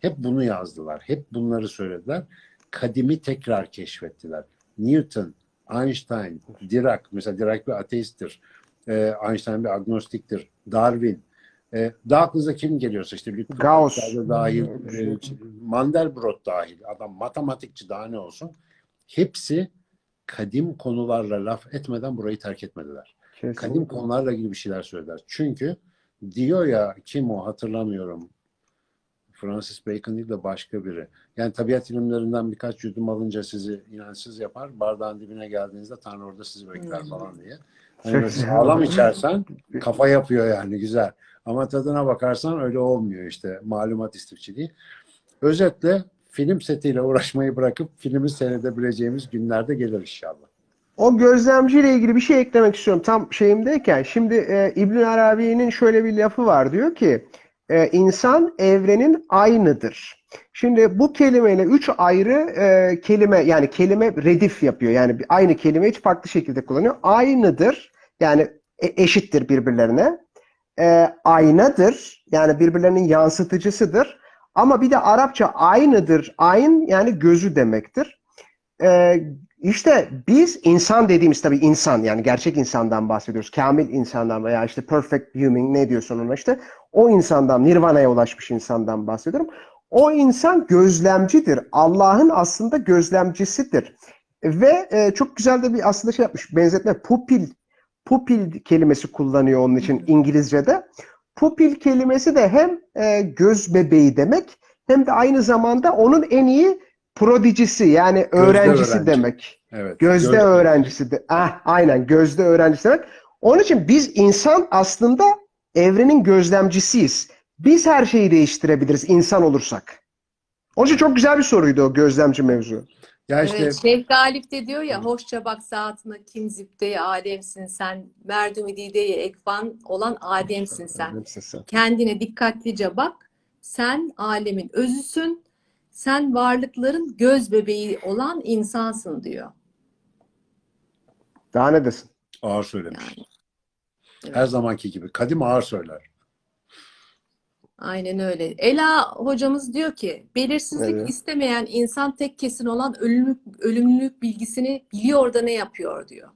Hep bunu yazdılar. Hep bunları söylediler. Kadimi tekrar keşfettiler. Newton, Einstein, Dirac, mesela Dirac bir ateisttir. Ee, Einstein bir agnostiktir. Darwin. Ee, daha aklınıza kim geliyorsa işte Lütfü Gauss. Dahil, e, Mandelbrot dahil. Adam matematikçi daha ne olsun. Hepsi kadim konularla laf etmeden burayı terk etmediler. Kadim Kesinlikle. konularla ilgili bir şeyler söylediler. Çünkü diyor ya kim o hatırlamıyorum. Francis Bacon değil de başka biri. Yani tabiat ilimlerinden birkaç yudum alınca sizi inançsız yapar. Bardağın dibine geldiğinizde Tanrı orada sizi bekler Hmm. falan diye. Yani sağlam içersen kafa yapıyor yani güzel. Ama tadına bakarsan öyle olmuyor işte malumat istifçiliği. Özetle film setiyle uğraşmayı bırakıp filmi seyredebileceğimiz günlerde gelir inşallah. O gözlemciyle ilgili bir şey eklemek istiyorum. Tam şeyimdeyken. Şimdi e, İbn Arabi'nin şöyle bir lafı var. Diyor ki e, insan evrenin aynıdır. Şimdi bu kelimeyle üç ayrı e, kelime yani kelime redif yapıyor. Yani aynı kelimeyi farklı şekilde kullanıyor. Aynıdır. Yani e- eşittir birbirlerine. E, aynadır. Yani birbirlerinin yansıtıcısıdır. Ama bir de Arapça aynıdır. Ayn yani gözü demektir. E, İşte biz insan dediğimiz tabii insan yani gerçek insandan bahsediyoruz. Kamil insandan veya işte perfect human ne diyorsun ona işte. O insandan, nirvana'ya ulaşmış insandan bahsediyorum. O insan gözlemcidir. Allah'ın aslında gözlemcisidir. Ve e, çok güzel de bir aslında şey yapmış. Benzetme pupil pupil kelimesi kullanıyor onun için İngilizce'de. Pupil kelimesi de hem e, göz bebeği demek hem de aynı zamanda onun en iyi prodicisi yani öğrencisi öğrenci. demek. Evet. Gözde Gözde. öğrencisi de. Ah, aynen gözde öğrencisi demek. Onun için biz insan aslında evrenin gözlemcisiyiz. Biz her şeyi değiştirebiliriz insan olursak. Onun için çok güzel bir soruydu o gözlemci mevzu. Ya işte Evet, Şeyh Galip de diyor ya hoşça bak saatine kim zübde alemsin sen merdumi dideye ekvan olan ademsin sen. Kendine dikkatlice bak sen alemin özüsün sen varlıkların göz bebeği olan insansın diyor. Daha ne desin? ağır söylemiş. Yani. Evet. Her zamanki gibi. Kadim ağır söyler. Aynen öyle. Ela hocamız diyor ki belirsizlik Evet. istemeyen insan tek kesin olan ölümlük, ölümlülük bilgisini biliyor da ne yapıyor diyor.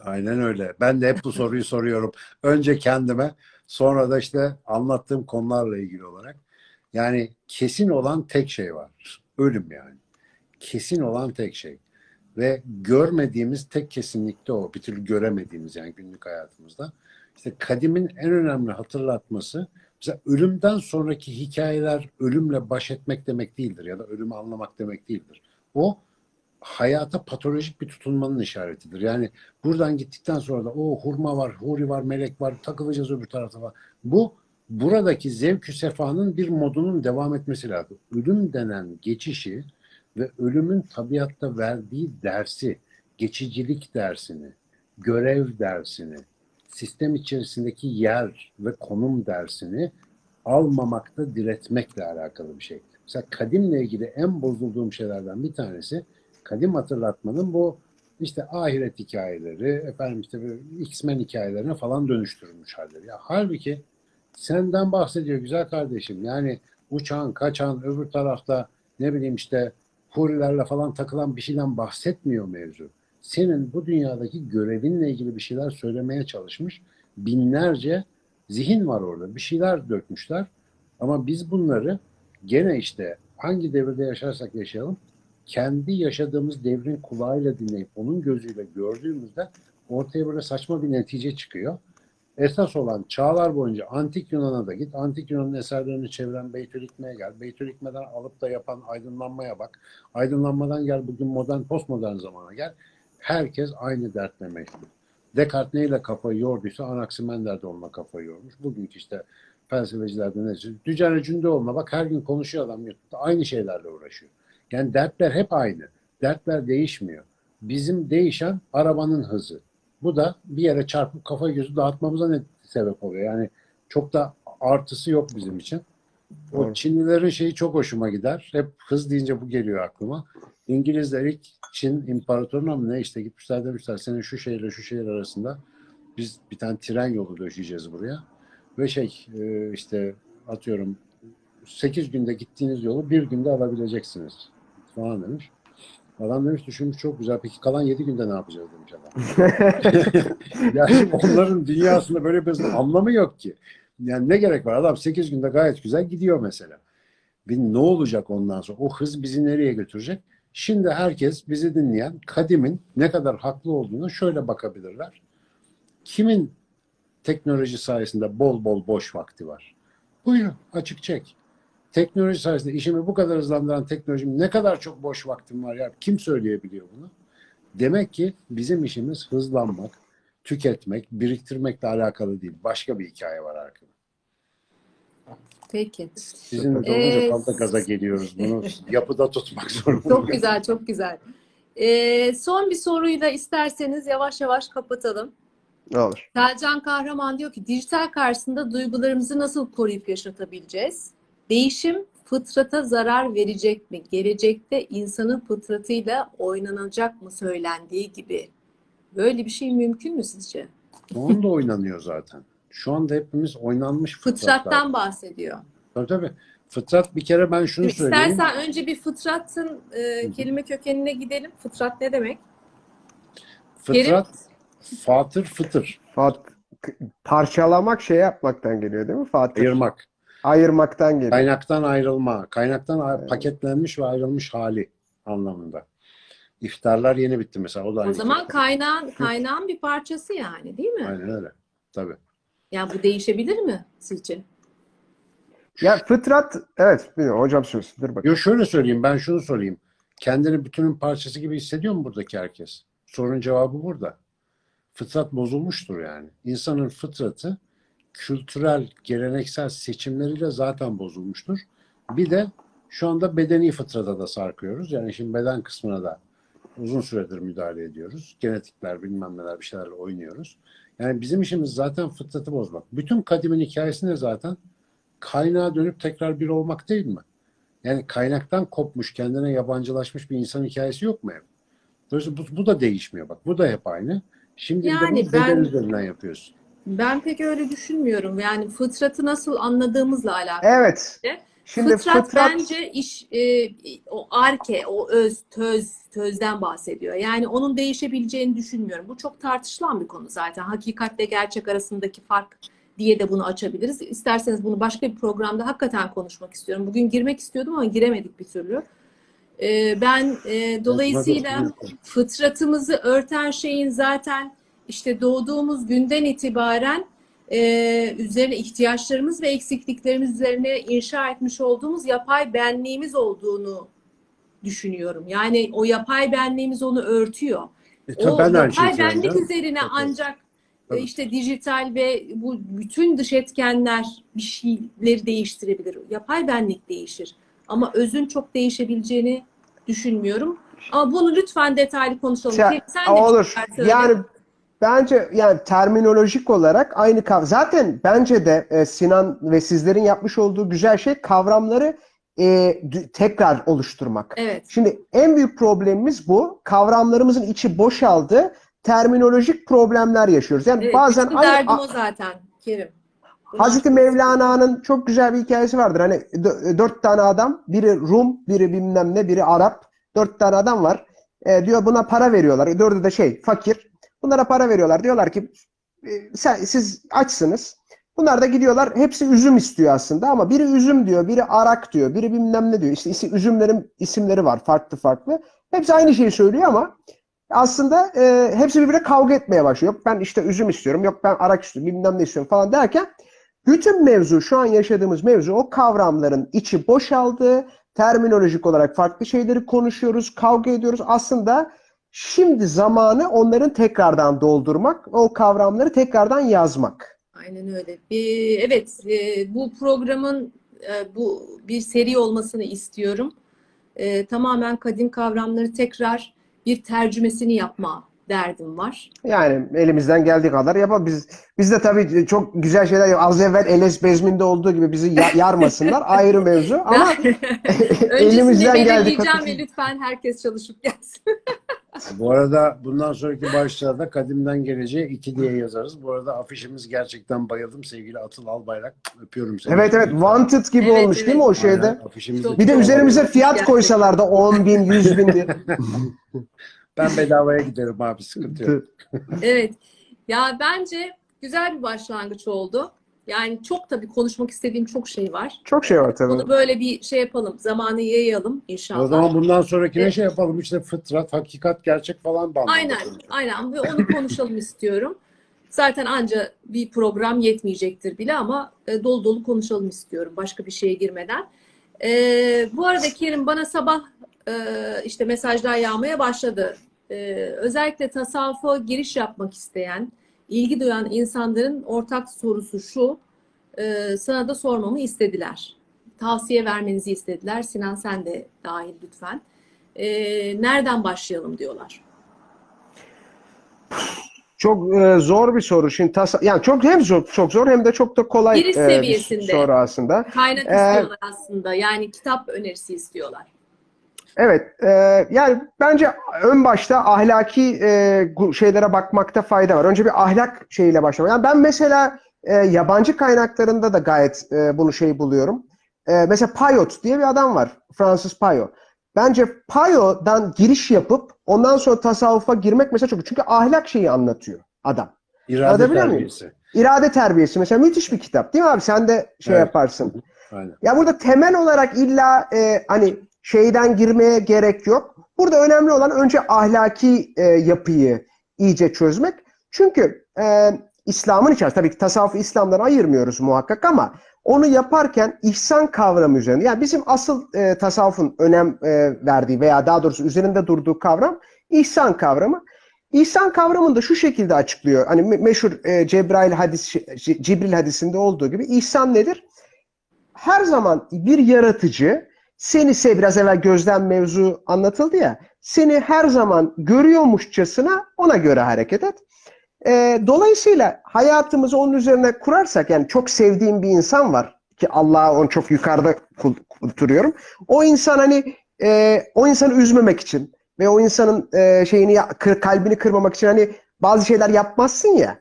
Aynen öyle. Ben de hep bu soruyu soruyorum. Önce kendime, sonra da işte anlattığım konularla ilgili olarak. Yani kesin olan tek şey var. Ölüm yani. Kesin olan tek şey. Ve görmediğimiz tek kesinlikte o. Bir türlü göremediğimiz yani günlük hayatımızda. İşte kadimin en önemli hatırlatması mesela ölümden sonraki hikayeler ölümle baş etmek demek değildir ya da ölümü anlamak demek değildir. O hayata patolojik bir tutunmanın işaretidir. Yani buradan gittikten sonra da o hurma var, huri var, melek var, takılacağız öbür tarafa var. Bu buradaki zevkü sefanın bir modunun devam etmesi lazım. Ölüm denen geçişi ve ölümün tabiatta verdiği dersi, geçicilik dersini, görev dersini, sistem içerisindeki yer ve konum dersini almamakta diretmekle alakalı bir şey. Mesela kadimle ilgili en bozulduğum şeylerden bir tanesi kadim hatırlatmanın bu işte ahiret hikayeleri, efendim işte X-Men hikayelerine falan dönüştürülmüş halleri. Ya halbuki senden bahsediyor güzel kardeşim. Yani uçağın, kaçan, öbür tarafta ne bileyim işte hurilerle falan takılan bir şeyden bahsetmiyor mevzu. Senin bu dünyadaki görevinle ilgili bir şeyler söylemeye çalışmış. Binlerce zihin var orada. Bir şeyler dökmüşler. Ama biz bunları gene işte hangi devirde yaşarsak yaşayalım kendi yaşadığımız devrin kulağıyla dinleyip onun gözüyle gördüğümüzde ortaya böyle saçma bir netice çıkıyor. Esas olan çağlar boyunca Antik Yunan'a da git. Antik Yunan'ın eserlerini çeviren Beytülikme'ye gel. Beytülikme'den alıp da yapan aydınlanmaya bak. Aydınlanmadan gel bugün modern, postmodern zamana gel. Herkes aynı dertle meşgul. Descartes neyle kafayı yorduysa Anaximander de onunla kafayı yormuş. Bugünkü işte felsefecilerde ne Dücane Cündoğlu'na bak her gün konuşuyor adam YouTube'da. Aynı şeylerle uğraşıyor. Yani dertler hep aynı. Dertler değişmiyor. Bizim değişen arabanın hızı. Bu da bir yere çarpıp kafa gözü dağıtmamıza ne sebep oluyor? Yani çok da artısı yok bizim için. O Doğru. Çinlilerin şeyi çok hoşuma gider. Hep hız deyince bu geliyor aklıma. İngilizler ilk Çin imparatoruna mı ne işte gitmişler demişler senin şu şehirle şu şehir arasında biz bir tane tren yolu döşeyeceğiz buraya. Ve şey e, işte atıyorum 8 günde gittiğiniz yolu bir günde alabileceksiniz falan demiş. Adam demiş düşünmüş çok güzel. Peki kalan 7 günde ne yapacağız demiş adam. yani onların dünyasında böyle bir anlamı yok ki. Yani ne gerek var? Adam 8 günde gayet güzel gidiyor mesela. Bir ne olacak ondan sonra? O hız bizi nereye götürecek? Şimdi herkes bizi dinleyen kadimin ne kadar haklı olduğunu şöyle bakabilirler. Kimin teknoloji sayesinde bol bol boş vakti var? Buyurun açık çek. Teknoloji sayesinde işimi bu kadar hızlandıran teknolojim ne kadar çok boş vaktim var ya kim söyleyebiliyor bunu? Demek ki bizim işimiz hızlanmak, tüketmek, biriktirmekle alakalı değil. Başka bir hikaye var arkada. Peki. Sizin olunca Ee, fazla gaza geliyoruz. Bunu yapıda tutmak zorundayız. Çok güzel, çok güzel. Ee, son bir soruyla isterseniz yavaş yavaş kapatalım. olur. Selcan Kahraman diyor ki dijital karşısında duygularımızı nasıl koruyup yaşatabileceğiz? Değişim fıtrata zarar verecek mi? Gelecekte insanın fıtratıyla oynanacak mı söylendiği gibi? Böyle bir şey mümkün mü sizce? Onun da oynanıyor zaten. Şu anda hepimiz oynanmış fıtratlar. Fıtrattan bahsediyor. Tabii tabii. Fıtrat bir kere ben şunu söyleyeyim. İstersen önce bir fıtratın e, kelime kökenine gidelim. Fıtrat ne demek? Fıtrat, fatır, fıtır. Fat, parçalamak şey yapmaktan geliyor değil mi Fatih? Ayırmak. Ayırmaktan geliyor. Kaynaktan ayrılma. Kaynaktan a- paketlenmiş ve ayrılmış hali anlamında. İftarlar yeni bitti mesela. O da O zaman kaynağın kaynağın bir parçası yani değil mi? Aynen öyle. Tabii. Yani bu değişebilir mi sizce? Ya fıtrat evet hocam söylesin. Dur bakayım. Yo şöyle söyleyeyim. Ben şunu sorayım. Kendini bütünün parçası gibi hissediyor mu buradaki herkes? Sorunun cevabı burada. Fıtrat bozulmuştur yani. İnsanın fıtratı kültürel, geleneksel seçimleriyle zaten bozulmuştur. Bir de şu anda bedeni fıtrata da sarkıyoruz. Yani şimdi beden kısmına da uzun süredir müdahale ediyoruz. Genetikler bilmem neler bir şeylerle oynuyoruz. Yani bizim işimiz zaten fıtratı bozmak. Bütün kadimin hikayesi ne zaten? Kaynağa dönüp tekrar bir olmak değil mi? Yani kaynaktan kopmuş, kendine yabancılaşmış bir insan hikayesi yok mu hep? Dolayısıyla bu, bu da değişmiyor bak. Bu da hep aynı. Şimdi de Yani bunu beden ben- üzerinden yapıyorsun. Ben pek öyle düşünmüyorum. Yani fıtratı nasıl anladığımızla alakalı. Evet. Şimdi fıtrat, fıtrat bence iş e, o arke, o öz, töz, tözden bahsediyor. Yani onun değişebileceğini düşünmüyorum. Bu çok tartışılan bir konu zaten. Hakikatle gerçek arasındaki fark diye de bunu açabiliriz. İsterseniz bunu başka bir programda hakikaten konuşmak istiyorum. Bugün girmek istiyordum ama giremedik bir türlü. E, ben e, dolayısıyla fıtratımızı örten şeyin zaten işte doğduğumuz günden itibaren e, üzerine ihtiyaçlarımız ve eksikliklerimiz üzerine inşa etmiş olduğumuz yapay benliğimiz olduğunu düşünüyorum. Yani o yapay benliğimiz onu örtüyor. E, O ben yapay benlik söylüyorum. üzerine Tabii. ancak e, Tabii. işte dijital ve bu bütün dış etkenler bir şeyleri değiştirebilir. Yapay benlik değişir. Ama özün çok değişebileceğini düşünmüyorum. Ama bunu lütfen detaylı konuşalım. Kerim, sen de olur. Yani bence yani terminolojik olarak aynı kavram. Zaten bence de e, Sinan ve sizlerin yapmış olduğu güzel şey kavramları e, tekrar oluşturmak. Evet. Şimdi en büyük problemimiz bu. Kavramlarımızın içi boşaldı. Terminolojik problemler yaşıyoruz. Yani Evet, bazen aynı- derdim o zaten Kerim. Hazreti Mevlana'nın çok güzel bir hikayesi vardır. Hani dö- dört tane adam, biri Rum, biri bilmem ne, biri Arap. Dört tane adam var. E, diyor buna para veriyorlar. Dördü de şey, fakir. Bunlara para veriyorlar. Diyorlar ki e, sen, siz açsınız. Bunlar da gidiyorlar. Hepsi üzüm istiyor aslında ama biri üzüm diyor, biri arak diyor, biri bilmem ne diyor. İşte üzümlerin isimleri var farklı farklı. Hepsi aynı şeyi söylüyor ama aslında e, hepsi birbirine kavga etmeye başlıyor. Yok ben işte üzüm istiyorum, yok ben arak istiyorum, bilmem ne istiyorum falan derken bütün mevzu, şu an yaşadığımız mevzu o kavramların içi boşaldı. Terminolojik olarak farklı şeyleri konuşuyoruz, kavga ediyoruz. Aslında şimdi zamanı onların tekrardan doldurmak, o kavramları tekrardan yazmak. Aynen öyle. Ee, evet, e, bu programın e, bu bir seri olmasını istiyorum. E, tamamen kadim kavramları tekrar bir tercümesini yapma derdim var. Yani elimizden geldiği kadar yapalım. Biz, biz de tabii çok güzel şeyler yap- Az evvel Eles Bezmin'de olduğu gibi bizi ya- yarmasınlar. Ayrı mevzu. Ama elimizden geldiği kadar. ve lütfen herkes çalışıp gelsin. Bu arada bundan sonraki başlarda kadimden geleceğe iki diye yazarız. Bu arada afişimiz gerçekten bayıldım sevgili Atıl Albayrak. Öpüyorum seni. Evet evet Wanted gibi Evet, olmuş evet. değil mi o Aynen, şeyde? afişimizi Çok Bir de üzerimize fiyat koysalar da 10 bin, 100 bin diye. Ben bedavaya giderim abi sıkıntı yok. Evet. Ya bence güzel bir başlangıç oldu. Yani çok tabii konuşmak istediğim çok şey var. Çok şey var tabii. Onu böyle bir şey yapalım. Zamanı yayalım inşallah. O zaman bundan sonraki ne Evet. şey yapalım işte fıtrat, hakikat, gerçek falan bandı. Aynen, aynen ve onu konuşalım istiyorum. Zaten anca bir program yetmeyecektir bile ama e, dolu dolu konuşalım istiyorum başka bir şeye girmeden. E, bu arada Kerim bana sabah e, işte mesajlar yağmaya başladı. E, özellikle tasavvufa giriş yapmak isteyen, ilgi duyan insanların ortak sorusu şu, e, sana da sormamı istediler. Tavsiye vermenizi istediler. Sinan sen de dahil lütfen. E, nereden başlayalım diyorlar. Çok e, zor bir soru. Şimdi tasa yani çok hem zor, çok zor hem de çok da kolay Giriş e, bir seviyesinde. soru aslında. Kaynak Ee, istiyorlar aslında. Yani kitap önerisi istiyorlar. Evet, e, yani bence ön başta ahlaki e, şeylere bakmakta fayda var. Önce bir ahlak şeyiyle başlamak. Yani ben mesela e, yabancı kaynaklarında da gayet e, bunu şey buluyorum. E, mesela Payot diye bir adam var, Fransız Payot. bence Payo'dan giriş yapıp ondan sonra tasavvufa girmek mesela çok çünkü ahlak şeyi anlatıyor adam. İrade terbiyesi. İrade terbiyesi mesela müthiş bir kitap değil mi abi? Sen de şey Evet. yaparsın. Aynen. Ya burada temel olarak illa e, hani şeyden girmeye gerek yok. Burada önemli olan önce ahlaki e, yapıyı iyice çözmek. Çünkü e, İslam'ın içerisinde tabii ki tasavvufu İslam'dan ayırmıyoruz muhakkak ama onu yaparken ihsan kavramı üzerinde yani bizim asıl e, tasavvufun önem e, verdiği veya daha doğrusu üzerinde durduğu kavram ihsan kavramı. İhsan kavramını da şu şekilde açıklıyor. Hani me- meşhur e, Cebrail hadis C- Cibril hadisinde olduğu gibi ihsan nedir? Her zaman bir yaratıcı seni sev biraz evvel gözlem mevzu anlatıldı ya. Seni her zaman görüyormuşçasına ona göre hareket et. E, dolayısıyla hayatımızı onun üzerine kurarsak yani çok sevdiğim bir insan var ki Allah'a onu çok yukarıda tutuyorum. O insan hani e, o insanı üzmemek için ve o insanın e, şeyini kalbini kırmamak için hani bazı şeyler yapmazsın ya.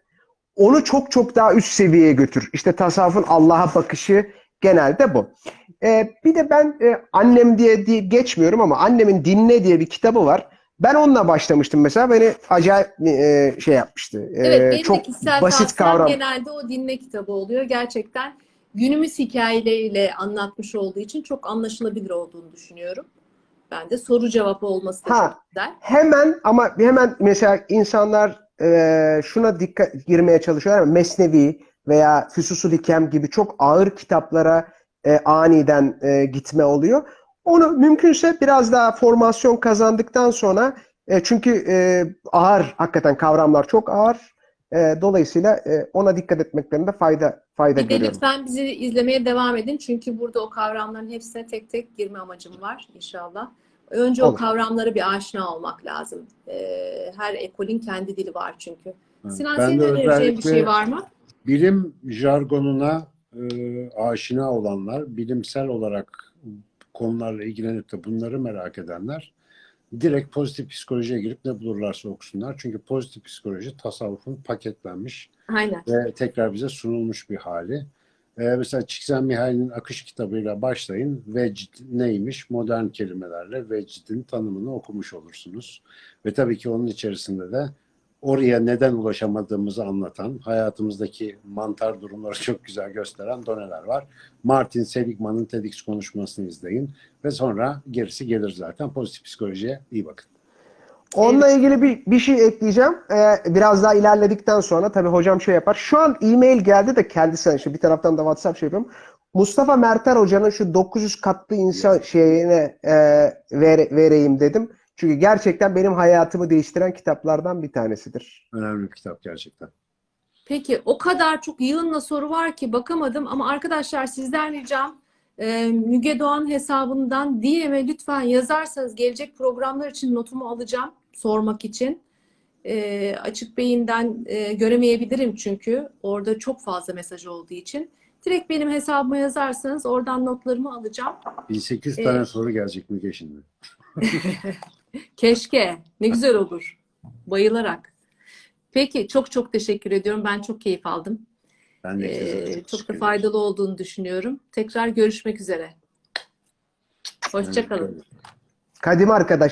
Onu çok çok daha üst seviyeye götür. İşte tasavvufun Allah'a bakışı genelde bu. E, bir de ben e, annem diye, diye geçmiyorum ama annemin Dinle diye bir kitabı var. Ben onunla başlamıştım mesela. Beni acayip e, şey yapmıştı. E, Evet, benim de çok kişisel basit kavram. genelde o dinle kitabı oluyor. Gerçekten günümüz hikayeleriyle anlatmış olduğu için çok anlaşılabilir olduğunu düşünüyorum. Ben de soru cevap olması da Ha. çok güzel. Hemen ama hemen mesela insanlar e, şuna dikkat girmeye çalışıyorlar. Mesnevi veya Füsusul Hikem gibi çok ağır kitaplara e, aniden e, gitme oluyor. Onu mümkünse biraz daha formasyon kazandıktan sonra e, çünkü e, ağır hakikaten kavramlar çok ağır. E, dolayısıyla e, ona dikkat etmeklerinde fayda fayda Bir de görüyorum. lütfen bizi izlemeye devam edin. Çünkü burada o kavramların hepsine tek tek girme amacım var inşallah. Önce o Olur. kavramlara bir aşina olmak lazım. Ee, her ekolün kendi dili var çünkü. Evet. Sinan Ben senin de önereceğin bir şey var mı? bilim jargonuna e, aşina olanlar, bilimsel olarak konularla ilgilenip de bunları merak edenler direkt pozitif psikolojiye girip ne bulurlarsa okusunlar. Çünkü pozitif psikoloji tasavvufun paketlenmiş Aynen. ve tekrar bize sunulmuş bir hali. Ee, mesela Csikszentmihalyi'nin Akış kitabıyla başlayın. Vecd neymiş? Modern kelimelerle vecdin tanımını okumuş olursunuz. Ve tabii ki onun içerisinde de oraya neden ulaşamadığımızı anlatan, hayatımızdaki mantar durumları çok güzel gösteren doneler var. Martin Seligman'ın TEDx konuşmasını izleyin ve sonra gerisi gelir zaten. Pozitif psikolojiye iyi bakın. Onunla ilgili bir, bir şey ekleyeceğim. Ee, biraz daha ilerledikten sonra tabii hocam şey yapar. Şu an e-mail geldi de kendisi işte bir taraftan da WhatsApp şey yapıyorum. Mustafa Merter hocanın şu 900 katlı insan şeyine e, vere- vereyim dedim. Çünkü gerçekten benim hayatımı değiştiren kitaplardan bir tanesidir. Önemli bir kitap gerçekten. Peki o kadar çok yığınla soru var ki bakamadım ama arkadaşlar sizden ricam e, Müge Doğan hesabından DM'e lütfen yazarsanız gelecek programlar için notumu alacağım sormak için. E, açık beyinden e, göremeyebilirim çünkü orada çok fazla mesaj olduğu için. Direkt benim hesabıma yazarsanız oradan notlarımı alacağım. 1800 Evet. tane soru gelecek Müge şimdi. Keşke. Ne güzel olur. Bayılarak. Peki çok çok teşekkür ediyorum. Ben çok keyif aldım. Ben de Ee, çok da faydalı olduğunu düşünüyorum. Tekrar görüşmek üzere. Hoşçakalın. Kadim arkadaş